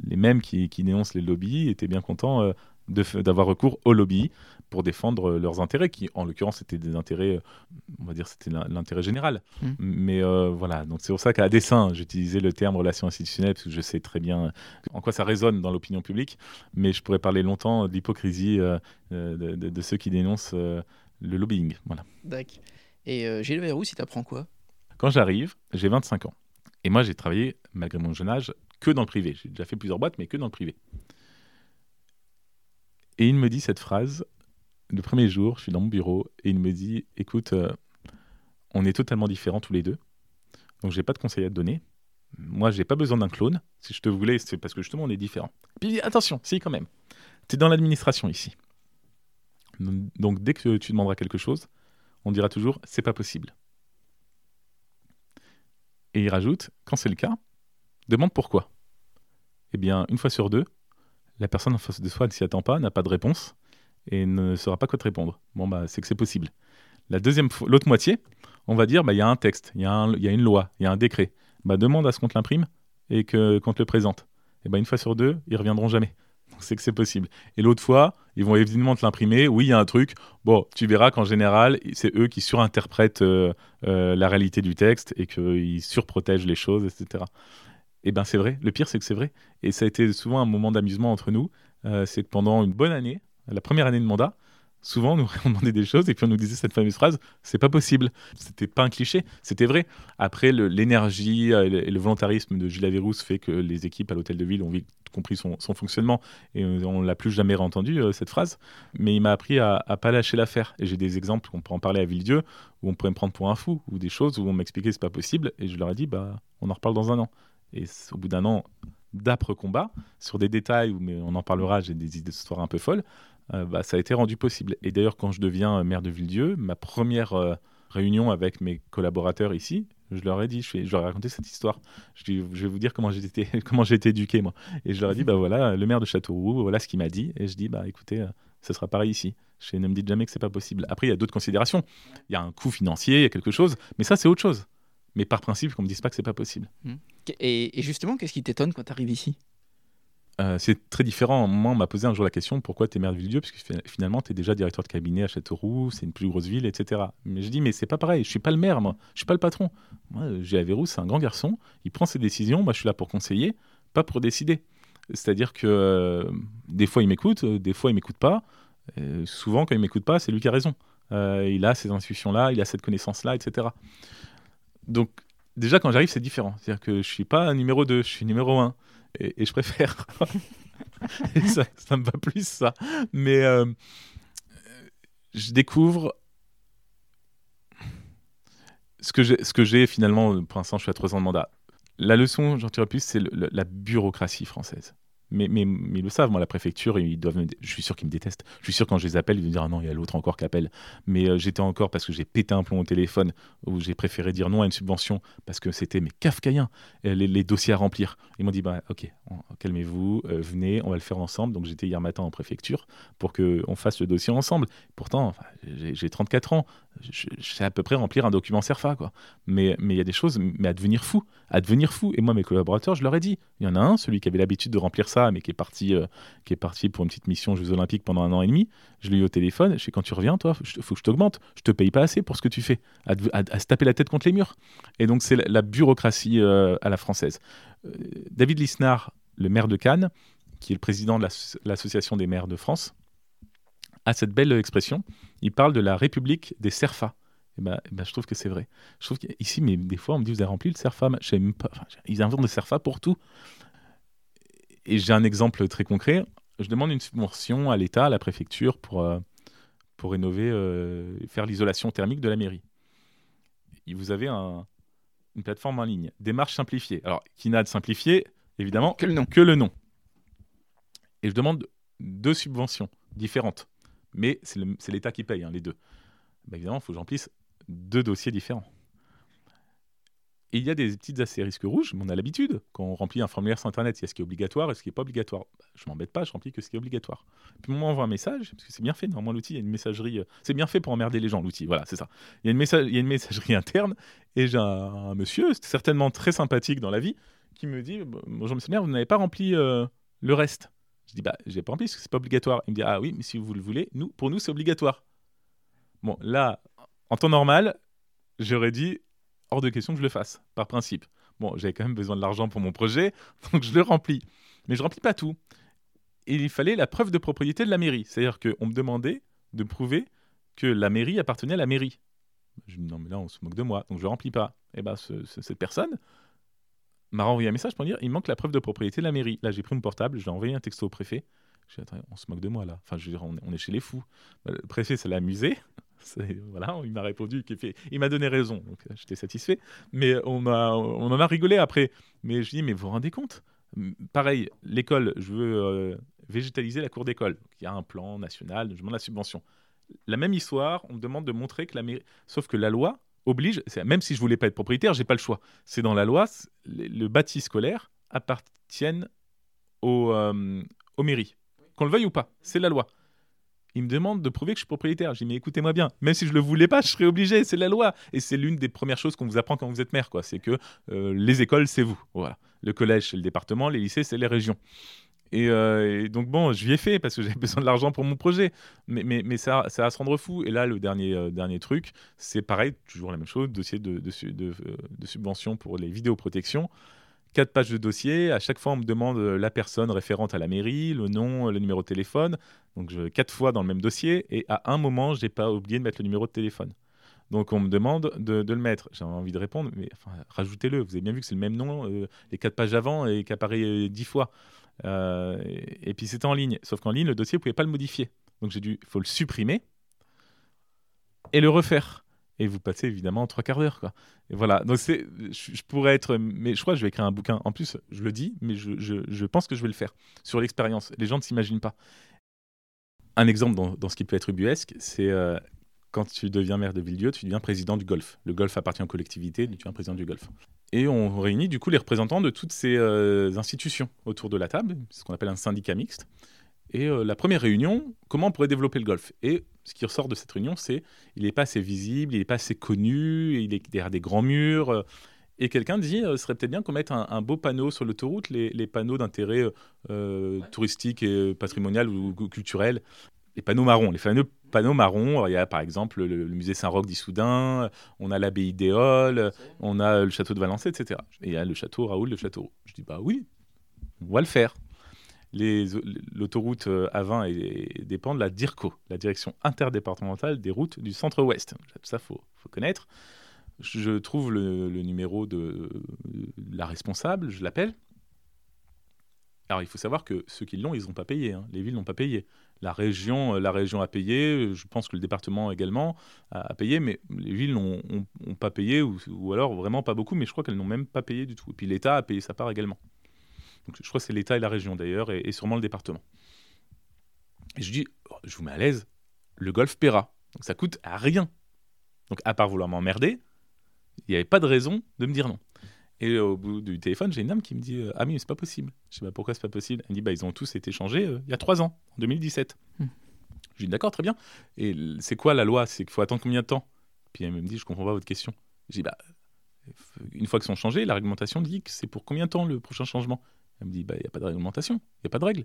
les mêmes qui, qui, dénoncent les lobbies étaient bien contents d'avoir recours au lobby pour défendre euh, leurs intérêts, qui en l'occurrence étaient des intérêts, euh, on va dire c'était l'intérêt général. Mmh. Mais euh, voilà, donc c'est pour ça qu'à dessein, j'utilisais le terme relation institutionnelle, parce que je sais très bien en quoi ça résonne dans l'opinion publique, mais je pourrais parler longtemps de l'hypocrisie de, ceux qui dénoncent le lobbying. Voilà. D'accord. Et Gilles Verrou, si tu apprends quoi? Quand j'arrive, j'ai 25 ans. Et moi, j'ai travaillé, malgré mon jeune âge, que dans le privé. J'ai déjà fait plusieurs boîtes, mais que dans le privé. Et il me dit cette phrase le premier jour, je suis dans mon bureau et il me dit écoute, euh, on est totalement différents tous les deux, donc j'ai pas de conseils à te donner. Moi, j'ai pas besoin d'un clone. Si je te voulais, c'est parce que justement, on est différents. Puis attention, si quand même, tu es dans l'administration ici. Donc dès que tu demanderas quelque chose, on dira toujours c'est pas possible. Et il rajoute quand c'est le cas, demande pourquoi. Eh bien, une fois sur deux, la personne en face de soi ne s'y attend pas, n'a pas de réponse et ne saura pas quoi te répondre. Bon, bah, c'est que c'est possible. La deuxième, l'autre moitié, on va dire, bah, il y a un texte, il y, a une loi, il y a un décret. Bah, demande à ce qu'on te l'imprime et que, qu'on te le présente. Et bah, une fois sur deux, ils reviendront jamais. C'est que c'est possible. Et l'autre fois, ils vont évidemment te l'imprimer. Oui, il y a un truc. Bon, tu verras qu'en général, c'est eux qui surinterprètent euh, euh, la réalité du texte et qu'ils surprotègent les choses, etc. Et ben c'est vrai. Le pire, c'est que c'est vrai. Et ça a été souvent un moment d'amusement entre nous. Euh, c'est que pendant une bonne année, la première année de mandat, souvent, nous, (laughs) on demandait des choses et puis on nous disait cette fameuse phrase c'est pas possible. C'était pas un cliché, c'était vrai. Après, l'énergie euh, et le volontarisme de Gilles Averrousse fait que les équipes à l'hôtel de ville ont vite compris son, fonctionnement et on l'a plus jamais entendu euh, cette phrase. Mais il m'a appris à, à pas lâcher l'affaire. Et j'ai des exemples, on peut en parler à Villedieu, où on pourrait me prendre pour un fou, ou des choses où on m'expliquait c'est pas possible et je leur ai dit bah on en reparle dans un an. Et au bout d'un an, d'âpres combats sur des détails, mais on en parlera, j'ai des histoires un peu folles. Euh, bah, ça a été rendu possible. Et d'ailleurs, quand je deviens maire de Villedieu, ma première euh, réunion avec mes collaborateurs ici, je leur ai dit, je, je leur ai raconté cette histoire. Je, vais vous dire comment j'ai été, (laughs) comment j'ai été éduqué moi. Et je leur ai dit, bah (laughs) voilà, le maire de Châteauroux, voilà ce qu'il m'a dit. Et je dis, bah écoutez, euh, ce sera pareil ici. Je ne me dites jamais que c'est pas possible. Après, il y a d'autres considérations. Il y a un coût financier, il y a quelque chose, mais ça c'est autre chose. Mais par principe, qu'on me dise pas que c'est pas possible. Mmh. Et, et justement, qu'est-ce qui t'étonne quand tu arrives ici? Euh, c'est très différent. Moi, on m'a posé un jour la question pourquoi tu es maire de Villedieu? Parce que finalement, tu es déjà directeur de cabinet à Châteauroux, c'est une plus grosse ville, etc. Mais je dis mais c'est pas pareil, je suis pas le maire, moi, je suis pas le patron. Moi, j'ai Verrou, c'est un grand garçon, il prend ses décisions, moi je suis là pour conseiller, pas pour décider. C'est-à-dire que euh, des fois il m'écoute, euh, des fois il m'écoute pas. souvent, quand il m'écoute pas, c'est lui qui a raison. il a ces intuitions-là, il a cette connaissance-là, etc. Donc, déjà, quand j'arrive, c'est différent. C'est-à-dire que je suis pas numéro 2, je suis numéro 1 et, je préfère. (laughs) ça, me va plus, ça. Mais euh, je découvre ce que j'ai finalement, pour l'instant, je suis à trois ans de mandat. La leçon, j'en tire plus, c'est la bureaucratie française. Mais, mais, ils le savent, moi, la préfecture, ils doivent je suis sûr qu'ils me détestent. Je suis sûr quand je les appelle, ils vont dire ah non, il y a l'autre encore qui appelle. Mais euh, j'étais encore parce que j'ai pété un plomb au téléphone, où j'ai préféré dire non à une subvention parce que c'était mes kafkaïens, les, les, dossiers à remplir. Ils m'ont dit bah, ok, calmez-vous, euh, venez, on va le faire ensemble. Donc j'étais hier matin en préfecture pour qu'on fasse le dossier ensemble. Pourtant, j'ai 34 ans, je, sais à peu près remplir un document CERFA. Quoi. Mais il y a des choses, mais à devenir fou, à devenir fou. Et moi, mes collaborateurs, je leur ai dit il y en a un, celui qui avait l'habitude de remplir ça mais qui est parti, euh, qui est parti pour une petite mission Jeux Olympiques pendant un an et demi. Je l'ai eu au téléphone. Je sais quand tu reviens, toi, il faut que je t'augmente. Je te paye pas assez pour ce que tu fais, à, se taper la tête contre les murs. Et donc c'est la, bureaucratie euh, à la française. Euh, David Lisnard, le maire de Cannes, qui est le président de l'association des maires de France, a cette belle expression. Il parle de la République des Serfas. Et ben, ben, je trouve que c'est vrai. Je trouve qu'ici, mais des fois, on me dit, vous avez rempli le CERFA. Je sais même pas. ils inventent le CERFA pour tout. Et j'ai un exemple très concret. Je demande une subvention à l'État, à la préfecture, pour, euh, pour rénover, euh, faire l'isolation thermique de la mairie. Et vous avez un, une plateforme en ligne, démarche simplifiée. Alors, qui n'a de simplifié, évidemment, Que le nom. que le nom. Et je demande deux subventions différentes. Mais c'est l'État qui paye, hein, les deux. Bah, évidemment, il faut que j'emplisse deux dossiers différents. Et il y a des petites astérisques rouges, mais on a l'habitude. Quand on remplit un formulaire sur Internet, il y a ce qui est obligatoire et ce qui n'est pas obligatoire. Bah, je m'embête pas, je remplis que ce qui est obligatoire. Puis on m'envoie un message, parce que c'est bien fait, normalement l'outil, il y a une messagerie. euh, C'est bien fait pour emmerder les gens, l'outil, voilà, c'est ça. Il y, a une messagerie (laughs) interne, et j'ai un, monsieur, certainement très sympathique dans la vie, qui me dit Bonjour, monsieur le maire, vous n'avez pas rempli euh, le reste? Je dis Bah, j'ai pas rempli parce que c'est pas obligatoire. Il me dit Ah oui, mais si vous le voulez, nous, pour nous, c'est obligatoire. Bon, là, en temps normal, j'aurais dit hors de question que je le fasse, par principe. Bon, j'avais quand même besoin de l'argent pour mon projet, (laughs) donc je le remplis. Mais je remplis pas tout. Et il fallait la preuve de propriété de la mairie. C'est-à-dire qu'on me demandait de prouver que la mairie appartenait à la mairie. Je dis non, mais là, on se moque de moi, donc je ne remplis pas. Et ben, ce- ce- cette personne m'a renvoyé un message pour dire il manque la preuve de propriété de la mairie. Là, j'ai pris mon portable, j'ai envoyé un texto au préfet. Je dis attends, on se moque de moi là. Enfin, je veux dire, on est, on est chez les fous. Bah, Le préfet, ça l'a amusé. Voilà, il m'a répondu, il m'a donné raison, donc euh, j'étais satisfait. Mais on, a, on en a rigolé après. Mais je dis, mais vous vous rendez compte? Pareil, l'école, je veux euh, végétaliser la cour d'école. Il y a un plan national, je demande la subvention. La même histoire, on me demande de montrer que la mairie. Sauf que la loi oblige, même si je voulais pas être propriétaire, j'ai pas le choix. C'est dans la loi, le, bâti scolaire appartienne aux, euh, aux mairies. Qu'on le veuille ou pas, c'est la loi. Il me demande de prouver que je suis propriétaire. Je dis, mais écoutez-moi bien, même si je le voulais pas, je serais obligé, c'est la loi. Et c'est l'une des premières choses qu'on vous apprend quand vous êtes maire, quoi. C'est que euh, les écoles, c'est vous. Le collège, c'est le département, les lycées, c'est les régions. Et, euh, donc, bon, je lui ai fait parce que j'avais (laughs) besoin de l'argent pour mon projet. Mais, mais, ça, ça va se rendre fou. Et là, le dernier, euh, dernier truc, c'est pareil, toujours la même chose, dossier de, de, de, de subvention pour les vidéoprotections. Quatre pages de dossier. À chaque fois, on me demande euh, la personne référente à la mairie, le nom, le numéro de téléphone. Donc, je, quatre fois dans le même dossier. Et à un moment, j'ai pas oublié de mettre le numéro de téléphone. Donc, on me demande de, le mettre. J'ai envie de répondre, mais rajoutez-le. Vous avez bien vu que c'est le même nom, euh, les quatre pages avant, et qu'apparaît euh, dix fois. Euh, et, puis, c'était en ligne. Sauf qu'en ligne, le dossier, vous pouvez pas le modifier. Donc, j'ai dû, il faut le supprimer et le refaire. Et vous passez évidemment trois quarts d'heure, quoi. Et voilà. Donc c'est, je, pourrais être, mais je crois que je vais écrire un bouquin. En plus, je le dis, mais je, je, pense que je vais le faire sur l'expérience. Les gens ne s'imaginent pas. Un exemple dans, dans ce qui peut être ubuesque, c'est euh, quand tu deviens maire de Villedieu, tu deviens président du golf. Le golf appartient aux collectivités, tu deviens président du golf. Et on réunit du coup les représentants de toutes ces euh, institutions autour de la table, ce qu'on appelle un syndicat mixte. Et euh, la première réunion, comment on pourrait développer le golf? Et ce qui ressort de cette réunion, c'est il n'est pas assez visible, il n'est pas assez connu, il est derrière des grands murs. euh, et quelqu'un dit, euh, ce serait peut-être bien qu'on mette un, un beau panneau sur l'autoroute, les, les panneaux d'intérêt touristique et patrimonial ou, ou culturel. Les panneaux marrons, les fameux panneaux marrons. Il y a par exemple le, le musée Saint-Roch d'Issoudun, on a l'abbaye d'Éole, on a le château de Valençay, etc. Et il y a le château Raoul de Châteauroux. Je dis, bah oui, on va le faire l'autoroute euh, A20 est- dépend de la DIRCO, la direction interdépartementale des routes du centre-ouest. Ça, faut, faut connaître. Je trouve le, numéro de, la responsable, je l'appelle. Alors, il faut savoir que ceux qui l'ont, ils n'ont pas payé. hein. Les villes n'ont pas payé. La région, euh, la région a payé. Je pense que le département également a, payé, mais les villes n'ont ont- ont pas payé, ou alors vraiment pas beaucoup, mais je crois qu'elles n'ont même pas payé du tout. Et puis l'État a payé sa part également. Donc, je crois que c'est l'État et la région d'ailleurs, et, et sûrement le département. Et je dis, oh, je vous mets à l'aise, le golf paiera. Donc ça coûte à rien. Donc à part vouloir m'emmerder, il n'y avait pas de raison de me dire non. Et au bout du téléphone, j'ai une dame qui me dit, euh, ah mais c'est pas possible. Je dis, bah, pourquoi c'est pas possible? Elle me dit, bah, ils ont tous été changés euh, il y a trois ans, en 2017. Hmm. Je dis, d'accord, très bien. Et c'est quoi la loi? C'est qu'il faut attendre combien de temps? Puis elle me dit, je comprends pas votre question. Je dis, bah, une fois qu'ils sont changés, la réglementation dit que c'est pour combien de temps le prochain changement? Elle me dit, bah, il n'y a pas de réglementation, il n'y a pas de règle.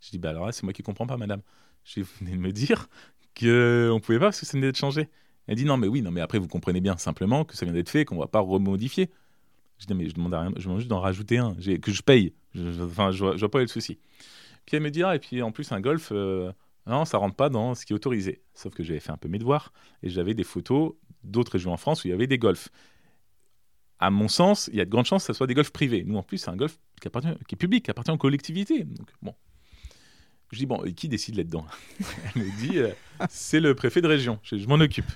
Je dis, bah, alors là, c'est moi qui comprends pas, madame. Je vous venez de me dire (laughs) qu'on ne pouvait pas parce que ça venait d'être changé. Elle dit, non, mais oui, non, mais après, vous comprenez bien simplement que ça vient d'être fait, qu'on ne va pas remodifier. Je dis, mais je demande rien, je demande juste d'en rajouter un, que je paye. Je, enfin, je, vois, je vois pas le souci. Puis elle me dit, ah, et puis en plus, un golf, euh, non, ça rentre pas dans ce qui est autorisé. Sauf que j'avais fait un peu mes devoirs et j'avais des photos d'autres régions en France où il y avait des golfs. À mon sens, il y a de grandes chances que ce soit des golfs privés. Nous, en plus, c'est un golf qui, appartient, qui est public, qui appartient aux collectivités. Donc, bon. Je dis, bon, qui décide là-dedans? (laughs) Elle me dit, euh, c'est le préfet de région. Je, je m'en occupe.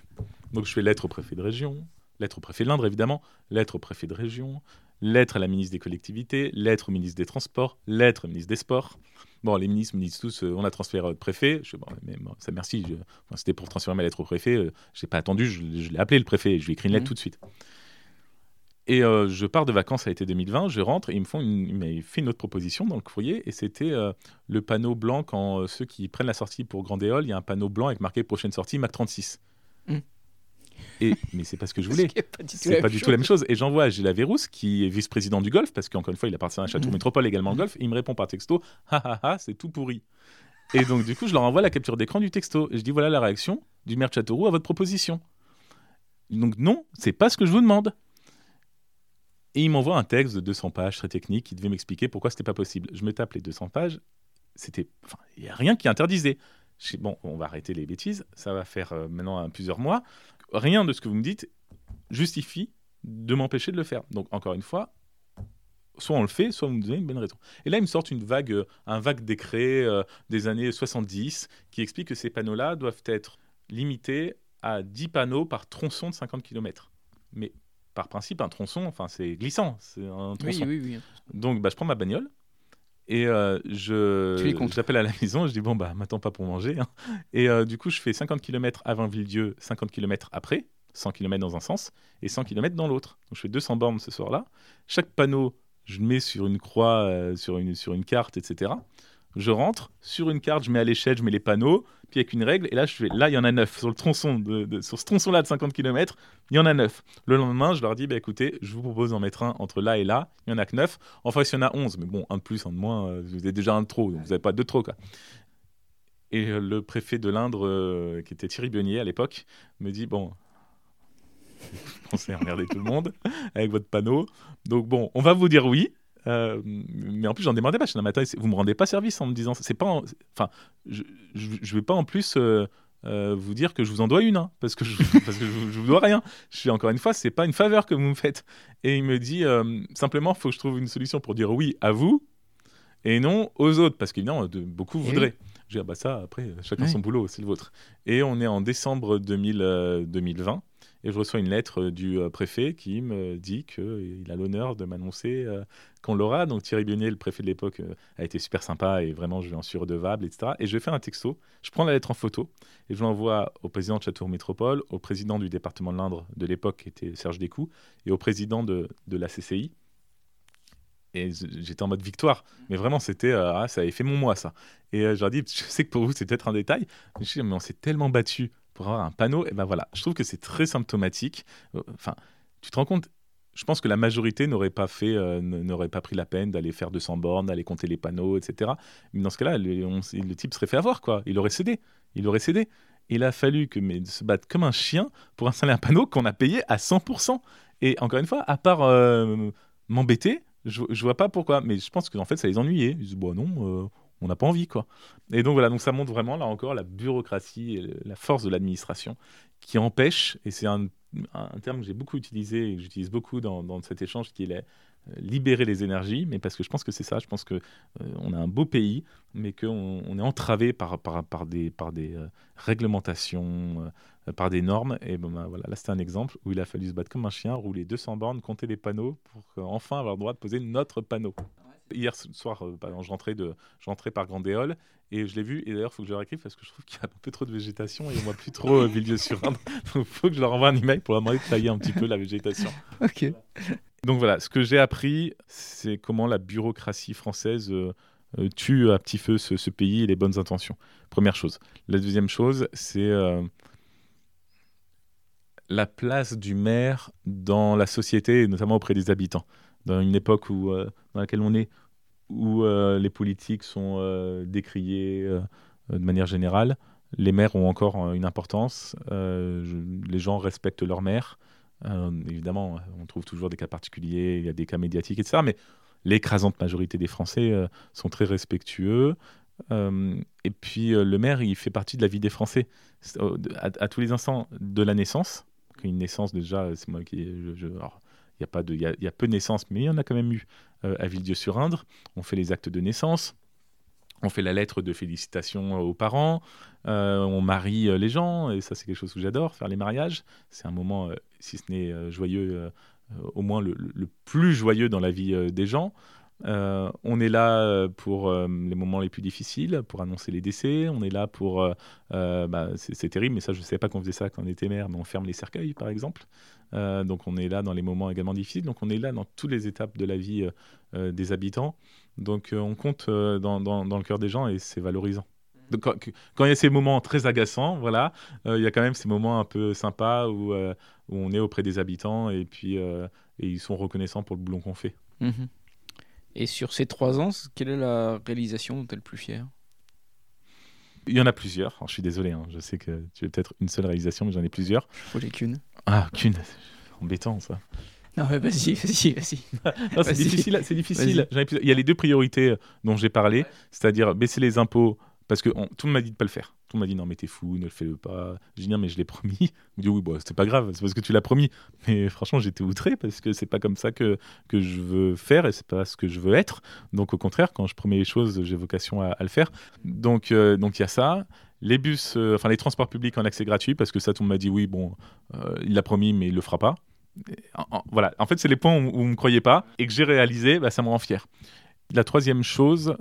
Donc je fais lettre au préfet de région, lettre au préfet de l'Indre, évidemment, lettre au préfet de région, lettre à la ministre des collectivités, lettre au ministre des Transports, lettre au ministre des Sports. Bon, les ministres me disent tous, euh, on a transféré au préfet. Je, bon, mais, bon, ça merci, je- enfin, c'était pour transférer ma lettre au préfet. euh, je n'ai pas attendu, je, je l'ai appelé le préfet, je lui ai écrit une lettre Mhm. tout de suite. Et euh, je pars de vacances, ça a été 2020, je rentre et ils me font une, ils fait une autre proposition dans le courrier et c'était euh, le panneau blanc quand euh, ceux qui prennent la sortie pour Grandéole, il y a un panneau blanc avec marqué prochaine sortie Mac 36. Mhm. Et mais c'est pas ce que je voulais. qui est pas du tout C'est pas du tout la même chose. Et j'envoie à Gilles Vérousse, qui est vice-président du Golf, parce qu'encore une fois, il appartient à Château Mhm. Métropole également le Golf. Et il me répond par texto Ha ha ha, c'est tout pourri. Et donc, du coup, je leur envoie la capture d'écran du texto. Et je dis Voilà la réaction du maire de Châteauroux à votre proposition. Donc, non, c'est pas ce que je vous demande. Et il m'envoie un texte de 200 pages très technique qui devait m'expliquer pourquoi c'était pas possible. Je me tape les 200 pages. C'était, enfin, il y a rien qui interdisait. Je dis, bon, on va arrêter les bêtises. Ça va faire euh, maintenant plusieurs mois. Rien de ce que vous me dites justifie de m'empêcher de le faire. Donc, encore une fois, soit on le fait, soit vous me donnez une bonne raison. Et là, ils me sortent une vague, euh, un vague décret euh, des années 70 qui explique que ces panneaux-là doivent être limités à 10 panneaux par tronçon de 50 km. Mais par principe, un tronçon, enfin, c'est glissant, c'est un tronçon. oui, oui. Donc, bah, je prends ma bagnole et euh, je j'appelle à la maison. Je dis bon bah m'attends pas pour manger. hein. Et euh, du coup, je fais 50 km avant Villedieu, 50 km après, 100 km dans un sens et 100 km dans l'autre. Donc, je fais 200 bornes ce soir-là. Chaque panneau, je le mets sur une croix, euh, sur une sur une carte, etc. Je rentre sur une carte, je mets à l'échelle, je mets les panneaux, puis avec une règle, et là je fais, là il y en a 9 sur le tronçon, de, sur ce tronçon-là de 50 km, il y en a 9. Le lendemain, je leur dis, bah, écoutez, je vous propose d'en mettre un entre là et là, il y en a que 9. Enfin, s'il y en a 11, mais bon, un de plus, un de moins, euh, vous avez déjà un de trop, donc vous n'avez pas deux de trop. Et euh, le préfet de l'Indre, euh, qui était Thierry Beugnier à l'époque, me dit, bon, (laughs) vous pensez emmerder tout le monde avec votre panneau, donc bon, on va vous dire oui. Euh, mais en plus, j'en demandais pas. Je dis, vous me rendez pas service en me disant, c'est pas, en- enfin, je, je, je vais pas en plus euh, euh, vous dire que je vous en dois une, hein, parce que je, (laughs) parce que je, vous- je vous dois rien. Je suis encore une fois, c'est pas une faveur que vous me faites. Et il me dit simplement, faut que je trouve une solution pour dire oui à vous et non aux autres, parce qu'évidemment, de, beaucoup oui. voudraient. Je dis, ah bah ça, après, chacun Oui. son boulot, c'est le vôtre. Et on est en décembre 2000, euh, 2020, et je reçois une lettre euh, du euh, préfet qui me dit qu'il a l'honneur de m'annoncer euh, qu'on l'aura. Donc Thierry Bionnet, le préfet de l'époque, a été super sympa et vraiment, je lui en suis redevable, etc. Et je faire un texto, je prends la lettre en photo, et je l'envoie au président de Château Métropole, au président du département de l'Indre de l'époque, qui était Serge Descoux, et au président de, la CCI. Et j'étais en mode victoire. Mais vraiment, c'était, ah, ça avait fait mon mois, ça. Et je leur dis, je sais que pour vous, c'est peut-être un détail, mais on s'est tellement battu avoir un panneau. Et ben voilà, je trouve que c'est très symptomatique. Euh, Enfin, tu te rends compte je pense que la majorité n'aurait pas fait, euh, n'aurait pas pris la peine d'aller faire 200 bornes, d'aller compter les panneaux, etc. Mais dans ce cas-là, le, type serait fait avoir, quoi. Il aurait cédé. Il aurait cédé. Il a fallu que mais, se battre comme un chien pour installer un panneau qu'on a payé à 100%. Et encore une fois, à part euh, m'embêter, je, je vois pas pourquoi. Mais je pense qu'en fait, ça les ennuyait. Ils disent, bon, non, euh, on n'a pas envie, quoi. Et donc voilà, donc ça montre vraiment, là encore, la bureaucratie et la force de l'administration qui empêche, et c'est un, terme que j'ai beaucoup utilisé et que j'utilise beaucoup dans, cet échange, qui est euh, libérer les énergies, mais parce que je pense que c'est ça, je pense que euh, on a un beau pays, mais qu'on on est entravé par, des, euh, réglementations, par des normes, et ben, voilà, là c'était un exemple où il a fallu se battre comme un chien, rouler 200 bornes, compter les panneaux, pour enfin avoir le droit de poser notre panneau. Hier soir, euh, par exemple, je rentrais, de, je rentrais par Grandéole et je l'ai vu. Et d'ailleurs, il faut que je le réécrive parce que je trouve qu'il y a un peu trop de végétation et on voit plus trop euh, (laughs) Villedieu-sur-Indre. Donc, il faut que je leur envoie un email pour leur demander de tailler un petit peu la végétation. (laughs) Ok. Donc voilà, ce que j'ai appris, c'est comment la bureaucratie française euh, euh, tue à petit feu ce, ce pays et les bonnes intentions. Première chose. La deuxième chose, c'est la place du maire dans la société et notamment auprès des habitants. Dans une époque où, euh, dans laquelle on est, où euh, les politiques sont euh, décriées de manière générale, les maires ont encore une importance. Les gens respectent leur maire. Euh, évidemment, on trouve toujours des cas particuliers, il y a des cas médiatiques, etc. Mais l'écrasante majorité des Français sont très respectueux. Et puis le maire, il fait partie de la vie des Français à, tous les instants de la naissance. Une naissance déjà, c'est moi qui, il y a peu de naissances, mais il y en a quand même eu euh, à Villedieu-sur-Indre. On fait les actes de naissance. On fait la lettre de félicitations aux parents, on marie les gens, et ça c'est quelque chose que j'adore, faire les mariages. C'est un moment, si ce n'est joyeux, au moins le, plus joyeux dans la vie des gens. Euh, on est là euh, pour euh, les moments les plus difficiles, pour annoncer les décès. On est là pour. Bah, c'est terrible, mais ça, je ne savais pas qu'on faisait ça quand on était maire, mais on ferme les cercueils, par exemple. Donc, on est là dans les moments également difficiles. Donc, on est là dans toutes les étapes de la vie des habitants. Donc, on compte dans, le cœur des gens et c'est valorisant. quand, il y a ces moments très agaçants, voilà, il y a quand même ces moments un peu sympas où, on est auprès des habitants et puis et ils sont reconnaissants pour le boulot qu'on fait. Mmh et sur ces trois ans, quelle est la réalisation dont tu es le plus fier? Il y en a plusieurs. je suis désolé, hein. je sais que tu veux peut-être une seule réalisation, mais j'en ai plusieurs. Faut les qu'une. Ah, qu'une. Embêtant ça. Non, mais vas-y, vas-y, vas-y. (laughs) c'est difficile. C'est difficile. Il y a les deux priorités dont j'ai parlé, c'est-à-dire baisser les impôts parce que tout le monde m'a dit de pas le faire. Tout m'a dit non mais t'es fou, ne le fais pas. J'ai dit non mais je l'ai promis. (laughs) Me dit oui bon c'est pas grave, c'est parce que tu l'as promis. Mais franchement j'étais outré parce que c'est pas comme ça que, que je veux faire et c'est pas ce que je veux être. Donc au contraire quand je promets les choses j'ai vocation à, le faire. Donc euh, donc il y a ça. Les bus, euh, enfin les transports publics en accès gratuit parce que ça tout m'a dit oui bon euh, il l'a promis mais il le fera pas. voilà en fait c'est les points où, vous me croyez pas et que j'ai réalisé bah, ça me rend fier. La troisième chose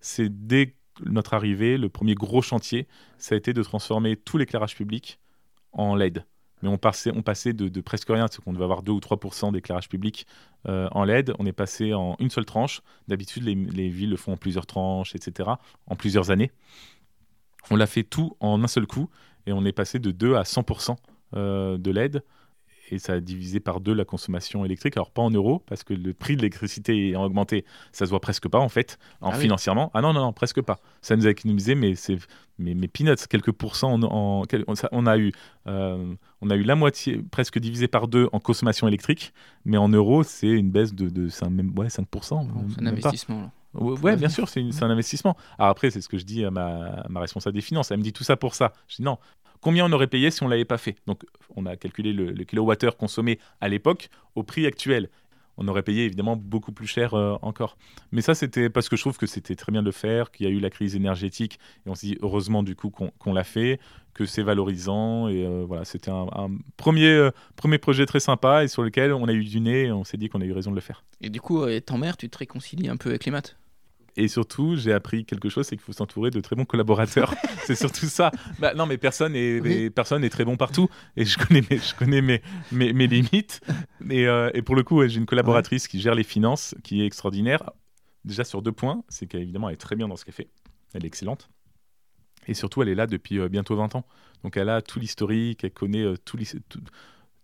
c'est dès notre arrivée, le premier gros chantier, ça a été de transformer tout l'éclairage public en LED. Mais on passait, de, presque rien, c'est qu'on devait avoir 2 ou 3% d'éclairage public euh, en LED. On est passé en une seule tranche. D'habitude, les, villes le font en plusieurs tranches, etc., en plusieurs années. On l'a fait tout en un seul coup et on est passé de 2 à 100% euh, de LED et ça a divisé par deux la consommation électrique. Alors pas en euros, parce que le prix de l'électricité a augmenté, ça se voit presque pas en fait, en ah financièrement. Ah non, non, non, presque pas. Ça nous a économisé, mais c'est mais, mais peanuts, quelques pourcents. En, on, a eu, euh, on a eu la moitié, presque divisé par deux en consommation électrique, mais en euros, c'est une baisse de, de 5, même, ouais, 5%. c'est un investissement. Ouais, bien sûr, c'est un investissement. Alors après, c'est ce que je dis à ma, à ma, responsable des finances. Elle me dit tout ça pour ça. Je dis non, combien on aurait payé si on ne l'avait pas fait. Donc on a calculé le, kilowattheure consommé à l'époque au prix actuel. On aurait payé évidemment beaucoup plus cher euh, encore. Mais ça, c'était parce que je trouve que c'était très bien de le faire, qu'il y a eu la crise énergétique, et on s'est dit heureusement du coup qu'on l'a fait, que c'est valorisant. Et euh, voilà, c'était un, premier, euh, premier projet très sympa et sur lequel on a eu du nez et on s'est dit qu'on a eu raison de le faire. Et du coup, étant mère, tu te réconcilies un peu avec les maths? Et surtout, j'ai appris quelque chose, c'est qu'il faut s'entourer de très bons collaborateurs. (laughs) c'est surtout ça. Bah, non, mais personne est, personne est très bon partout. Et je connais mes, je connais mes, mes, limites. Et, euh, et, pour le coup, j'ai une collaboratrice qui gère les finances, qui est extraordinaire. Déjà sur deux points, c'est qu'évidemment, elle est très bien dans ce qu'elle fait. Elle est excellente. Et surtout, elle est là depuis euh, bientôt 20 ans. Donc, elle a tout l'historique, elle connaît euh, tous les,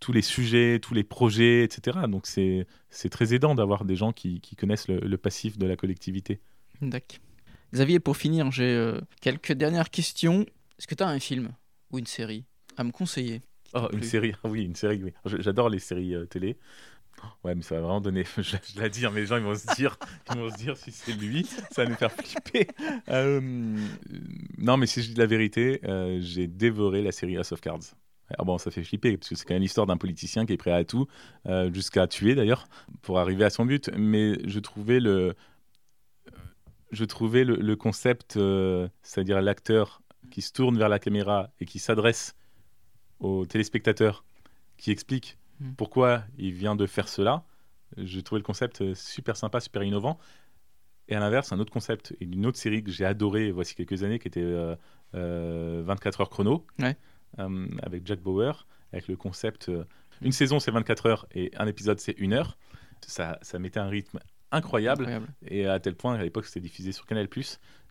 tous les sujets, tous les projets, etc. Donc, c'est très aidant d'avoir des gens qui, qui connaissent le, le passif de la collectivité. D'accord. Xavier, pour finir, j'ai euh, quelques dernières questions. Est-ce que tu as un film ou une série à me conseiller Oh, une série, oui, une série, oui. J'adore les séries euh, télé. Ouais, mais ça va vraiment donner. (laughs) Je, l'ai dit, mais les gens ils vont se dire, (laughs) ils vont se dire si c'est lui, ça va nous faire flipper. Euh, non, mais si je dis la vérité, j'ai dévoré la série House of Cards. Ah bon, ça fait flipper parce que c'est quand même l'histoire d'un politicien qui est prêt à tout, jusqu'à tuer d'ailleurs, pour arriver à son but. Mais je trouvais le, je trouvais le, concept, euh, c'est-à-dire l'acteur qui se tourne vers la caméra et qui s'adresse aux téléspectateurs, qui explique hmm. pourquoi il vient de faire cela, je trouvais le concept euh, super sympa, super innovant. Et à l'inverse, un autre concept, une autre série que j'ai adorée voici quelques années, qui était 24 euh, heures chrono, avec Jack Bauer, avec le concept, une saison c'est 24 heures et un épisode c'est une heure. Ça, ça mettait un rythme incroyable, Et à tel point, à l'époque, c'était diffusé sur Canal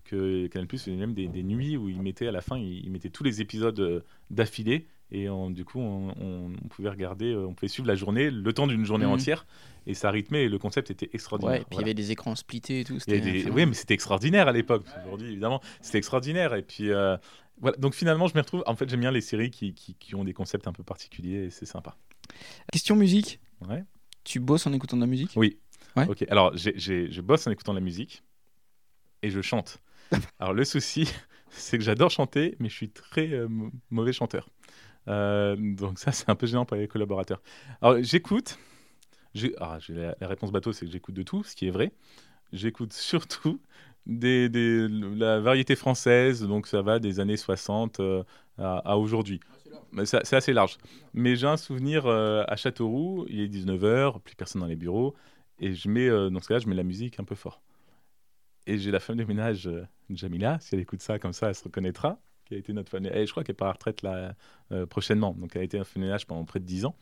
que Canal faisait même des, nuits où il mettait à la fin, il, mettait tous les épisodes euh, d'affilée. Et du coup, on, pouvait regarder, euh, on pouvait suivre la journée, le temps d'une journée mhm. entière. Et ça rythmait et le concept était extraordinaire. Ouais, et puis il y avait des écrans splittés et tout. oui, mais c'était extraordinaire à l'époque. Aujourd'hui, évidemment, c'était extraordinaire. Et puis, euh, voilà. Donc finalement, je me retrouve. En fait, j'aime bien les séries qui, qui, qui, ont des concepts un peu particuliers et c'est sympa. Question musique. Ouais. Tu bosses en écoutant de la musique? Oui. Ok, alors je bosse en écoutant de la musique et je chante. (laughs) alors le souci, (laughs) c'est que j'adore chanter, mais je suis très euh, mauvais chanteur. Euh, donc ça, c'est un peu gênant pour les collaborateurs. Alors j'écoute. Ah, la, la réponse bateau, c'est que j'écoute de tout, ce qui est vrai. J'écoute (laughs) surtout des, des- la variété française, donc ça va des années 60 euh, à, à aujourd'hui. Ça- C'est assez large. Mais j'ai un souvenir euh, à Châteauroux, il est 19h, plus personne dans les bureaux, et je mets, euh, dans ce cas-là, je mets la musique un peu fort. Et j'ai la femme de ménage, euh, Jamila, si elle écoute ça comme ça, elle se reconnaîtra, qui a été notre femme de Et je crois qu'elle part à la retraite là, euh, prochainement, donc elle a été un femme de ménage pendant près de 10 ans.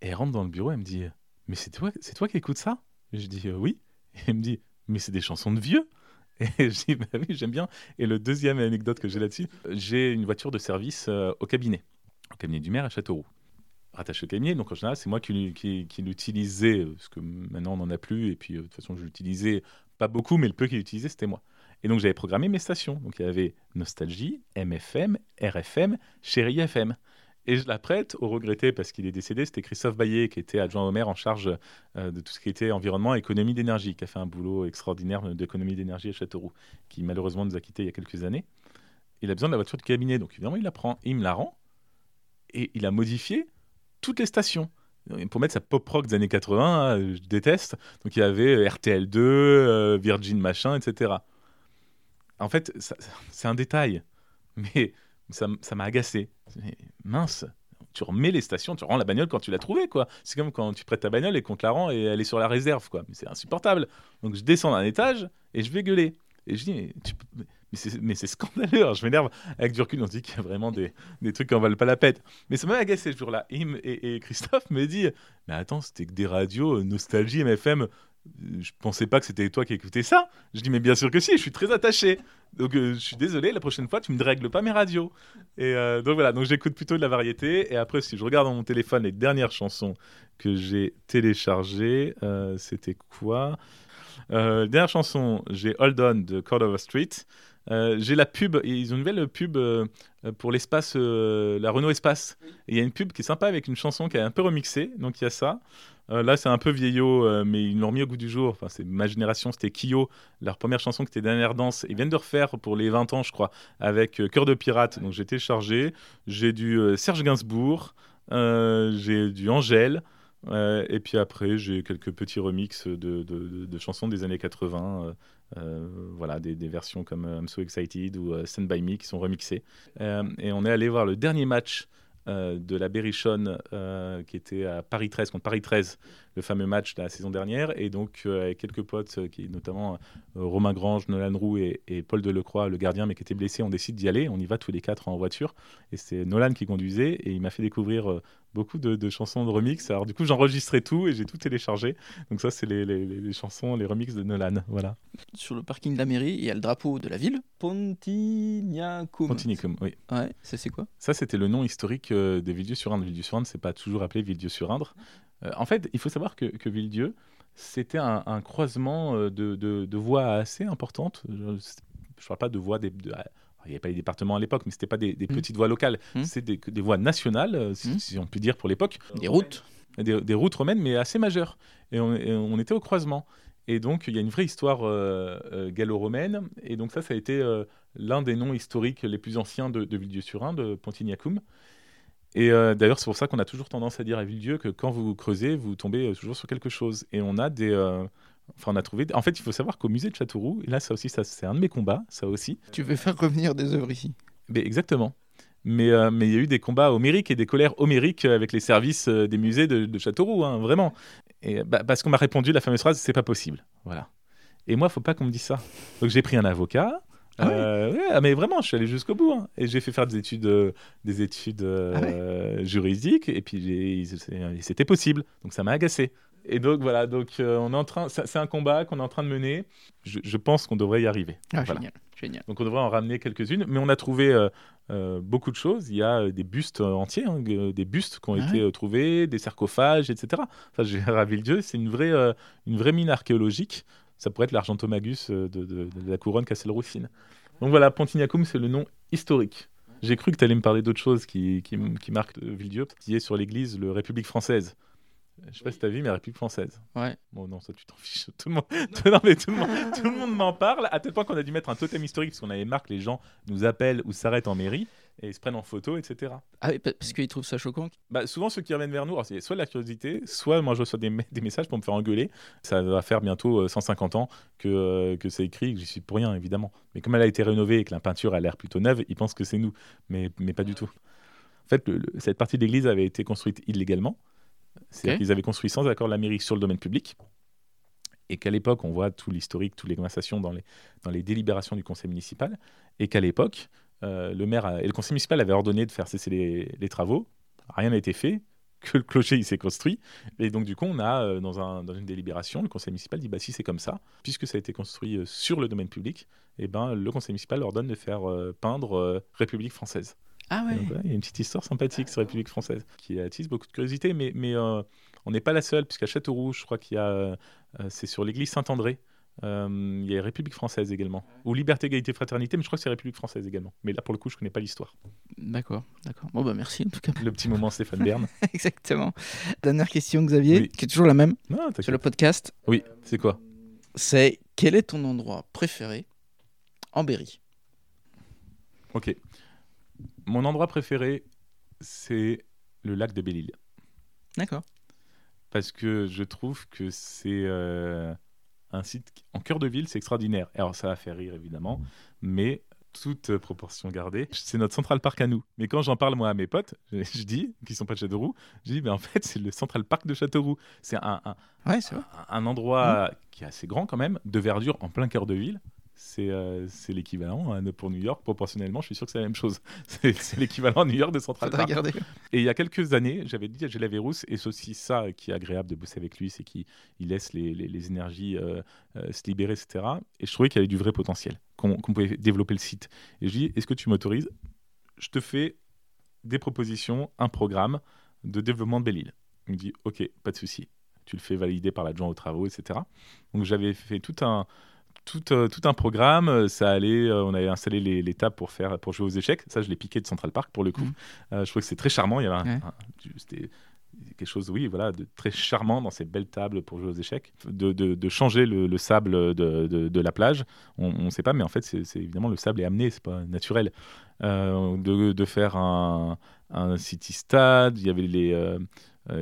Et elle rentre dans le bureau, elle me dit Mais c'est toi, c'est toi qui écoutes ça? Et je dis Oui. Et elle me dit Mais c'est des chansons de vieux Et (laughs) je dis Bah oui, j'aime bien. Et le deuxième anecdote que j'ai là-dessus, j'ai une voiture de service au cabinet, au cabinet du maire à Châteauroux. Rattaché au cabinet, donc en général, c'est moi qui, l'u- qui, qui l'utilisais, euh, parce que maintenant on n'en a plus, et puis euh, de toute façon, je l'utilisais pas beaucoup, mais le peu qu'il utilisait, c'était moi. Et donc j'avais programmé mes stations. Donc il y avait Nostalgie, MFM, RFM, Chérie FM. Et je la prête au regretté parce qu'il est décédé. C'était Christophe Baillet qui était adjoint au maire en charge euh, de tout ce qui était environnement et économie d'énergie, qui a fait un boulot extraordinaire d'économie d'énergie à Châteauroux, qui malheureusement nous a quittés il y a quelques années. Il a besoin de la voiture de cabinet, donc évidemment il la prend il me la rend. Et il a modifié toutes les stations. Pour mettre sa pop rock des années 80, hein, je déteste. Donc il y avait RTL2, euh, Virgin machin, etc. En fait, c'est un détail, mais ça m'a agacé. Mince, tu remets les stations, tu rends la bagnole quand tu l'as trouvée, quoi. C'est comme quand tu prêtes ta bagnole et qu'on te la rend et elle est sur la réserve, quoi. C'est insupportable. Donc je descends d'un étage et je vais gueuler. Et je dis, mais, tu peux- mais c'est scandaleux. Alors, je m'énerve avec du recul, on dit qu'il y a vraiment des, des trucs qui en valent pas la peine. Mais ça m'a agacé ce jour-là. Et, et- Christophe me dit, mais attends, c'était que des radios, euh, Nostalgie, MFM. euh, Je pensais pas que c'était toi qui écoutais ça. Je dis, mais bien sûr que si, je suis très attaché. Donc euh, je suis désolé, la prochaine fois, tu me règles pas mes radios. Et donc voilà, donc j'écoute plutôt de la variété. Et après, si je regarde dans mon téléphone les dernières chansons que j'ai téléchargées, c'était quoi? Dernière chanson, j'ai Hold On de Cordova Street. Euh, j'ai la pub, ils ont une nouvelle pub euh, euh, pour l'espace, euh, la Renault Espace. Et il y a une pub qui est sympa avec une chanson qui est un peu remixée, donc il y a ça. Là, c'est un peu vieillot, mais ils l'ont remis au goût du jour. Enfin, c'est ma génération, c'était Kyo, leur première chanson qui était Dernière Danse. Ils viennent de refaire pour les 20 ans, je crois, avec Cœur de Pirate. Donc j'ai téléchargé. J'ai du Serge Gainsbourg, j'ai du Angèle. euh, et puis après, j'ai quelques petits remixes de, de- de- de chansons des années 80. euh, euh, voilà, des, versions comme euh, I'm So Excited ou euh, Stand By Me qui sont remixées. Euh, et on est allé voir le dernier match euh, de la Berrichonne euh, qui était à Paris 13 contre Paris 13, le fameux match de la saison dernière. Et donc, euh, avec quelques potes, euh, qui, notamment euh, Romain Grange, Nolan Roux et, et Paul Delecroix, le gardien, mais qui était blessé, on décide d'y aller. On y va tous les quatre en voiture. Et c'est Nolan qui conduisait et il m'a fait découvrir euh, beaucoup de, de chansons de remix. Alors, du coup, j'enregistrais tout et j'ai tout téléchargé. Donc, ça, c'est les, les- les- les chansons, les remixes de Nolan. Voilà. Sur le parking de la mairie, il y a le drapeau de la ville. Pontignacum. Continuicum, oui. Ouais, ça c'est quoi? Ça, c'était le nom historique euh, de Villedieu-sur-Indre. Villedieu-sur-Indre, c'est pas toujours appelé Villedieu-sur-Indre. Euh, en fait, il faut savoir que, que Villedieu, c'était un, un croisement euh, de, de, de voies assez importantes. Je ne parle pas de voies des. de- il n'y avait pas les départements à l'époque, mais c'était pas des, des Mm. petites voies locales. Mm. C'est des, des voies nationales, euh, si, Mm. si on peut dire pour l'époque. Des routes. Des, des routes romaines, mais assez majeures. Et on, et on était au croisement. Et donc, il y a une vraie histoire euh, euh, gallo-romaine. Et donc, ça, ça a été euh, l'un des noms historiques les plus anciens de, de Villedieu-sur-Ain, de Pontignacum. Et euh, d'ailleurs, c'est pour ça qu'on a toujours tendance à dire à Villedieu que quand vous creusez, vous tombez toujours sur quelque chose. Et on a des. Euh, Enfin, on a trouvé. En fait, il faut savoir qu'au musée de Châteauroux, et là, ça aussi, ça, c'est un de mes combats, ça aussi. Tu veux faire revenir des œuvres ici? Mais exactement. Mais euh, mais il y a eu des combats homériques et des colères homériques avec les services euh, des musées de, de Châteauroux, hein, vraiment. Et bah, parce qu'on m'a répondu la fameuse phrase, c'est pas possible. Voilà. Et moi, faut pas qu'on me dise ça. Donc j'ai pris un avocat. Ah Euh, ouais, ah, mais vraiment, je suis allé jusqu'au bout. hein. Et j'ai fait faire des études, euh, des études euh, Ah juridiques. Et puis c'était possible. Donc ça m'a agacé. Et donc voilà, donc euh, on est en train, c'est un combat qu'on est en train de mener. Je, je pense qu'on devrait y arriver. Ah, Voilà. génial, génial. Donc on devrait en ramener quelques-unes, mais on a trouvé euh, euh, beaucoup de choses. Il y a des bustes entiers, hein, des bustes qui ont Ah été ouais. trouvés, des sarcophages, etc. Enfin, j'ai (laughs) à Villedieu, c'est une vraie, une vraie mine archéologique. Ça pourrait être l'argentomagus de, de- de la couronne Castelroussine. Donc voilà, Pontignacum, c'est le nom historique. J'ai cru que tu allais me parler d'autres choses qui, qui, qui marquent euh, Villedieu, qui est sur l'église le République française. Je sais pas si tu as vu, mais République française. Ouais. Bon, non, ça, tu t'en fiches. Tout le monde, (laughs) non, mais tout le monde, tout le monde m'en parle, à tel point qu'on a dû mettre un totem historique, parce qu'on avait marre que les gens nous appellent ou s'arrêtent en mairie. et ils se prennent en photo, etc. Ah oui, parce qu'ils trouvent ça choquant bah, Souvent, ceux qui reviennent vers nous, c'est soit la curiosité, soit moi je reçois des, des, messages pour me faire engueuler. Ça va faire bientôt 150 ans que, que c'est écrit, que j'y suis pour rien, évidemment. Mais comme elle a été rénovée et que la peinture a l'air plutôt neuve, ils pensent que c'est nous, mais, mais pas du tout. En fait, cette partie de l'église avait été construite illégalement. C'est-à-dire qu'ils avaient construit sans accord de la mairie sur le domaine public et qu'à l'époque, on voit tout l'historique, toutes les conversations dans les, dans les délibérations du conseil municipal, et qu'à l'époque, euh, le maire et le conseil municipal avaient ordonné de faire cesser les, travaux. Rien n'a été fait, que le clocher il s'est construit. Et donc, du coup, on a, euh, dans, un, dans une délibération, le conseil municipal dit bah, si c'est comme ça, puisque ça a été construit euh, sur le domaine public, et eh ben, le conseil municipal ordonne de faire peindre République française. Ah ouais. Il y a une petite histoire sympathique sur République française qui attise beaucoup de curiosité, mais, mais on n'est pas la seule, puisqu'à Châteauroux, je crois qu'il y a euh, c'est sur l'église Saint-André. Euh, il y a République française également. Ou Liberté, Égalité, Fraternité, mais je crois que c'est République française également. Mais là, pour le coup, je ne connais pas l'histoire. D'accord, d'accord. Bon, bah merci en tout cas. Le petit moment Stéphane Bern. (laughs) Exactement. Dernière question, Xavier, qui est toujours la même sur le podcast. Oui, c'est quoi? C'est quel est ton endroit préféré en Berry? Ok. Mon endroit préféré, c'est le lac de Belle-Île. D'accord parce que je trouve que c'est euh, un site en cœur de ville, c'est extraordinaire. Alors ça va faire rire évidemment, mais toute proportion gardée, c'est notre Central Park à nous. Mais quand j'en parle moi à mes potes, (laughs) je, dis, qui sont pas de Châteauroux, je dis, mais en fait c'est le Central Park de Châteauroux. C'est un, un, un, endroit mmh. qui est assez grand quand même, de verdure en plein cœur de ville c'est euh, l'équivalent hein, pour New York. Proportionnellement, je suis sûr que c'est la même chose. (laughs) C'est l'équivalent New York de Central Park. Et il y a quelques années, j'avais dit à Gilles Vérousse, et c'est aussi ça qui est agréable de bosser avec lui, c'est qu'il laisse les, les, énergies euh, euh, se libérer, etc. Et je trouvais qu'il y avait du vrai potentiel, qu'on pouvait développer le site. Et je dis, est-ce que tu m'autorises? Je te fais des propositions, un programme de développement de Belle-Île. Il me dit, ok, pas de souci. Tu le fais valider par l'adjoint aux travaux, etc. Donc j'avais fait tout un tout, euh, tout, un programme. Euh, ça allait, euh, on avait installé les, tables pour, faire, pour jouer aux échecs. Ça, je l'ai piqué de Central Park pour le coup. Mhm. je trouve que c'est très charmant. Il y avait c'était quelque chose, oui, voilà, de très charmant dans ces belles tables pour jouer aux échecs. De, de, changer le, sable de, de, la plage, on ne sait pas, mais en fait, c'est évidemment le sable est amené, c'est pas naturel. de, faire un, un city stade, il y avait les euh,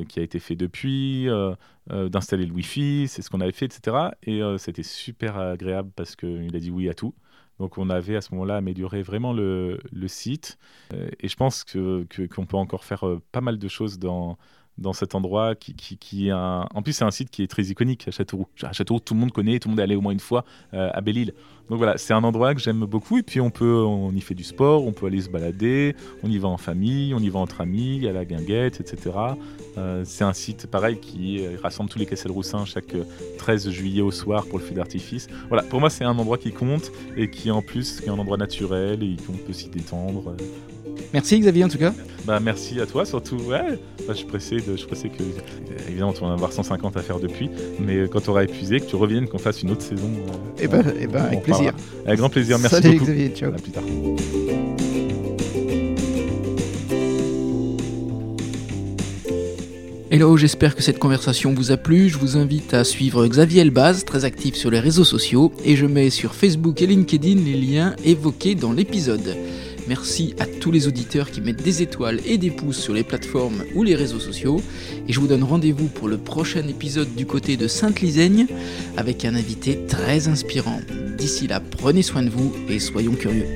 qui a été fait depuis, euh, euh, d'installer le Wi-Fi, c'est ce qu'on avait fait, etc. Et c'était super agréable parce qu'il a dit oui à tout. Donc on avait à ce moment-là amélioré vraiment le, site. et je pense que, qu'on peut encore faire pas mal de choses dans, dans cet endroit qui, qui, est un... En plus, c'est un site qui est très iconique à Châteauroux. À Châteauroux, tout le monde connaît, tout le monde est allé au moins une fois euh, à Belle-Île. Donc voilà, c'est un endroit que j'aime beaucoup. Et puis, on, peut, on y fait du sport, on peut aller se balader, on y va en famille, on y va entre amis, a la guinguette, etc. Euh, c'est un site, pareil, qui rassemble tous les Cassel-Roussins chaque 13 juillet au soir pour le feu d'artifice. Voilà, pour moi, c'est un endroit qui compte et qui, en plus, est un endroit naturel et qu'on peut s'y détendre. Merci Xavier en tout cas. Bah merci à toi surtout. Ouais, bah, je suis pressé de, je suis pressé que évidemment tu vas en avoir 150 à faire depuis, mais quand tu auras épuisé, que tu reviennes, qu'on fasse une autre saison. et eh ben, eh ben avec plaisir. Avec grand plaisir. Merci Salut beaucoup. Xavier, ciao. À plus tard. Hello, j'espère que cette conversation vous a plu. Je vous invite à suivre Xavier Elbaz, très actif sur les réseaux sociaux, et je mets sur Facebook et LinkedIn les liens évoqués dans l'épisode. Merci à tous les auditeurs qui mettent des étoiles et des pouces sur les plateformes ou les réseaux sociaux. Et je vous donne rendez-vous pour le prochain épisode du côté de Sainte-Lisaigne avec un invité très inspirant. D'ici là, prenez soin de vous et soyons curieux.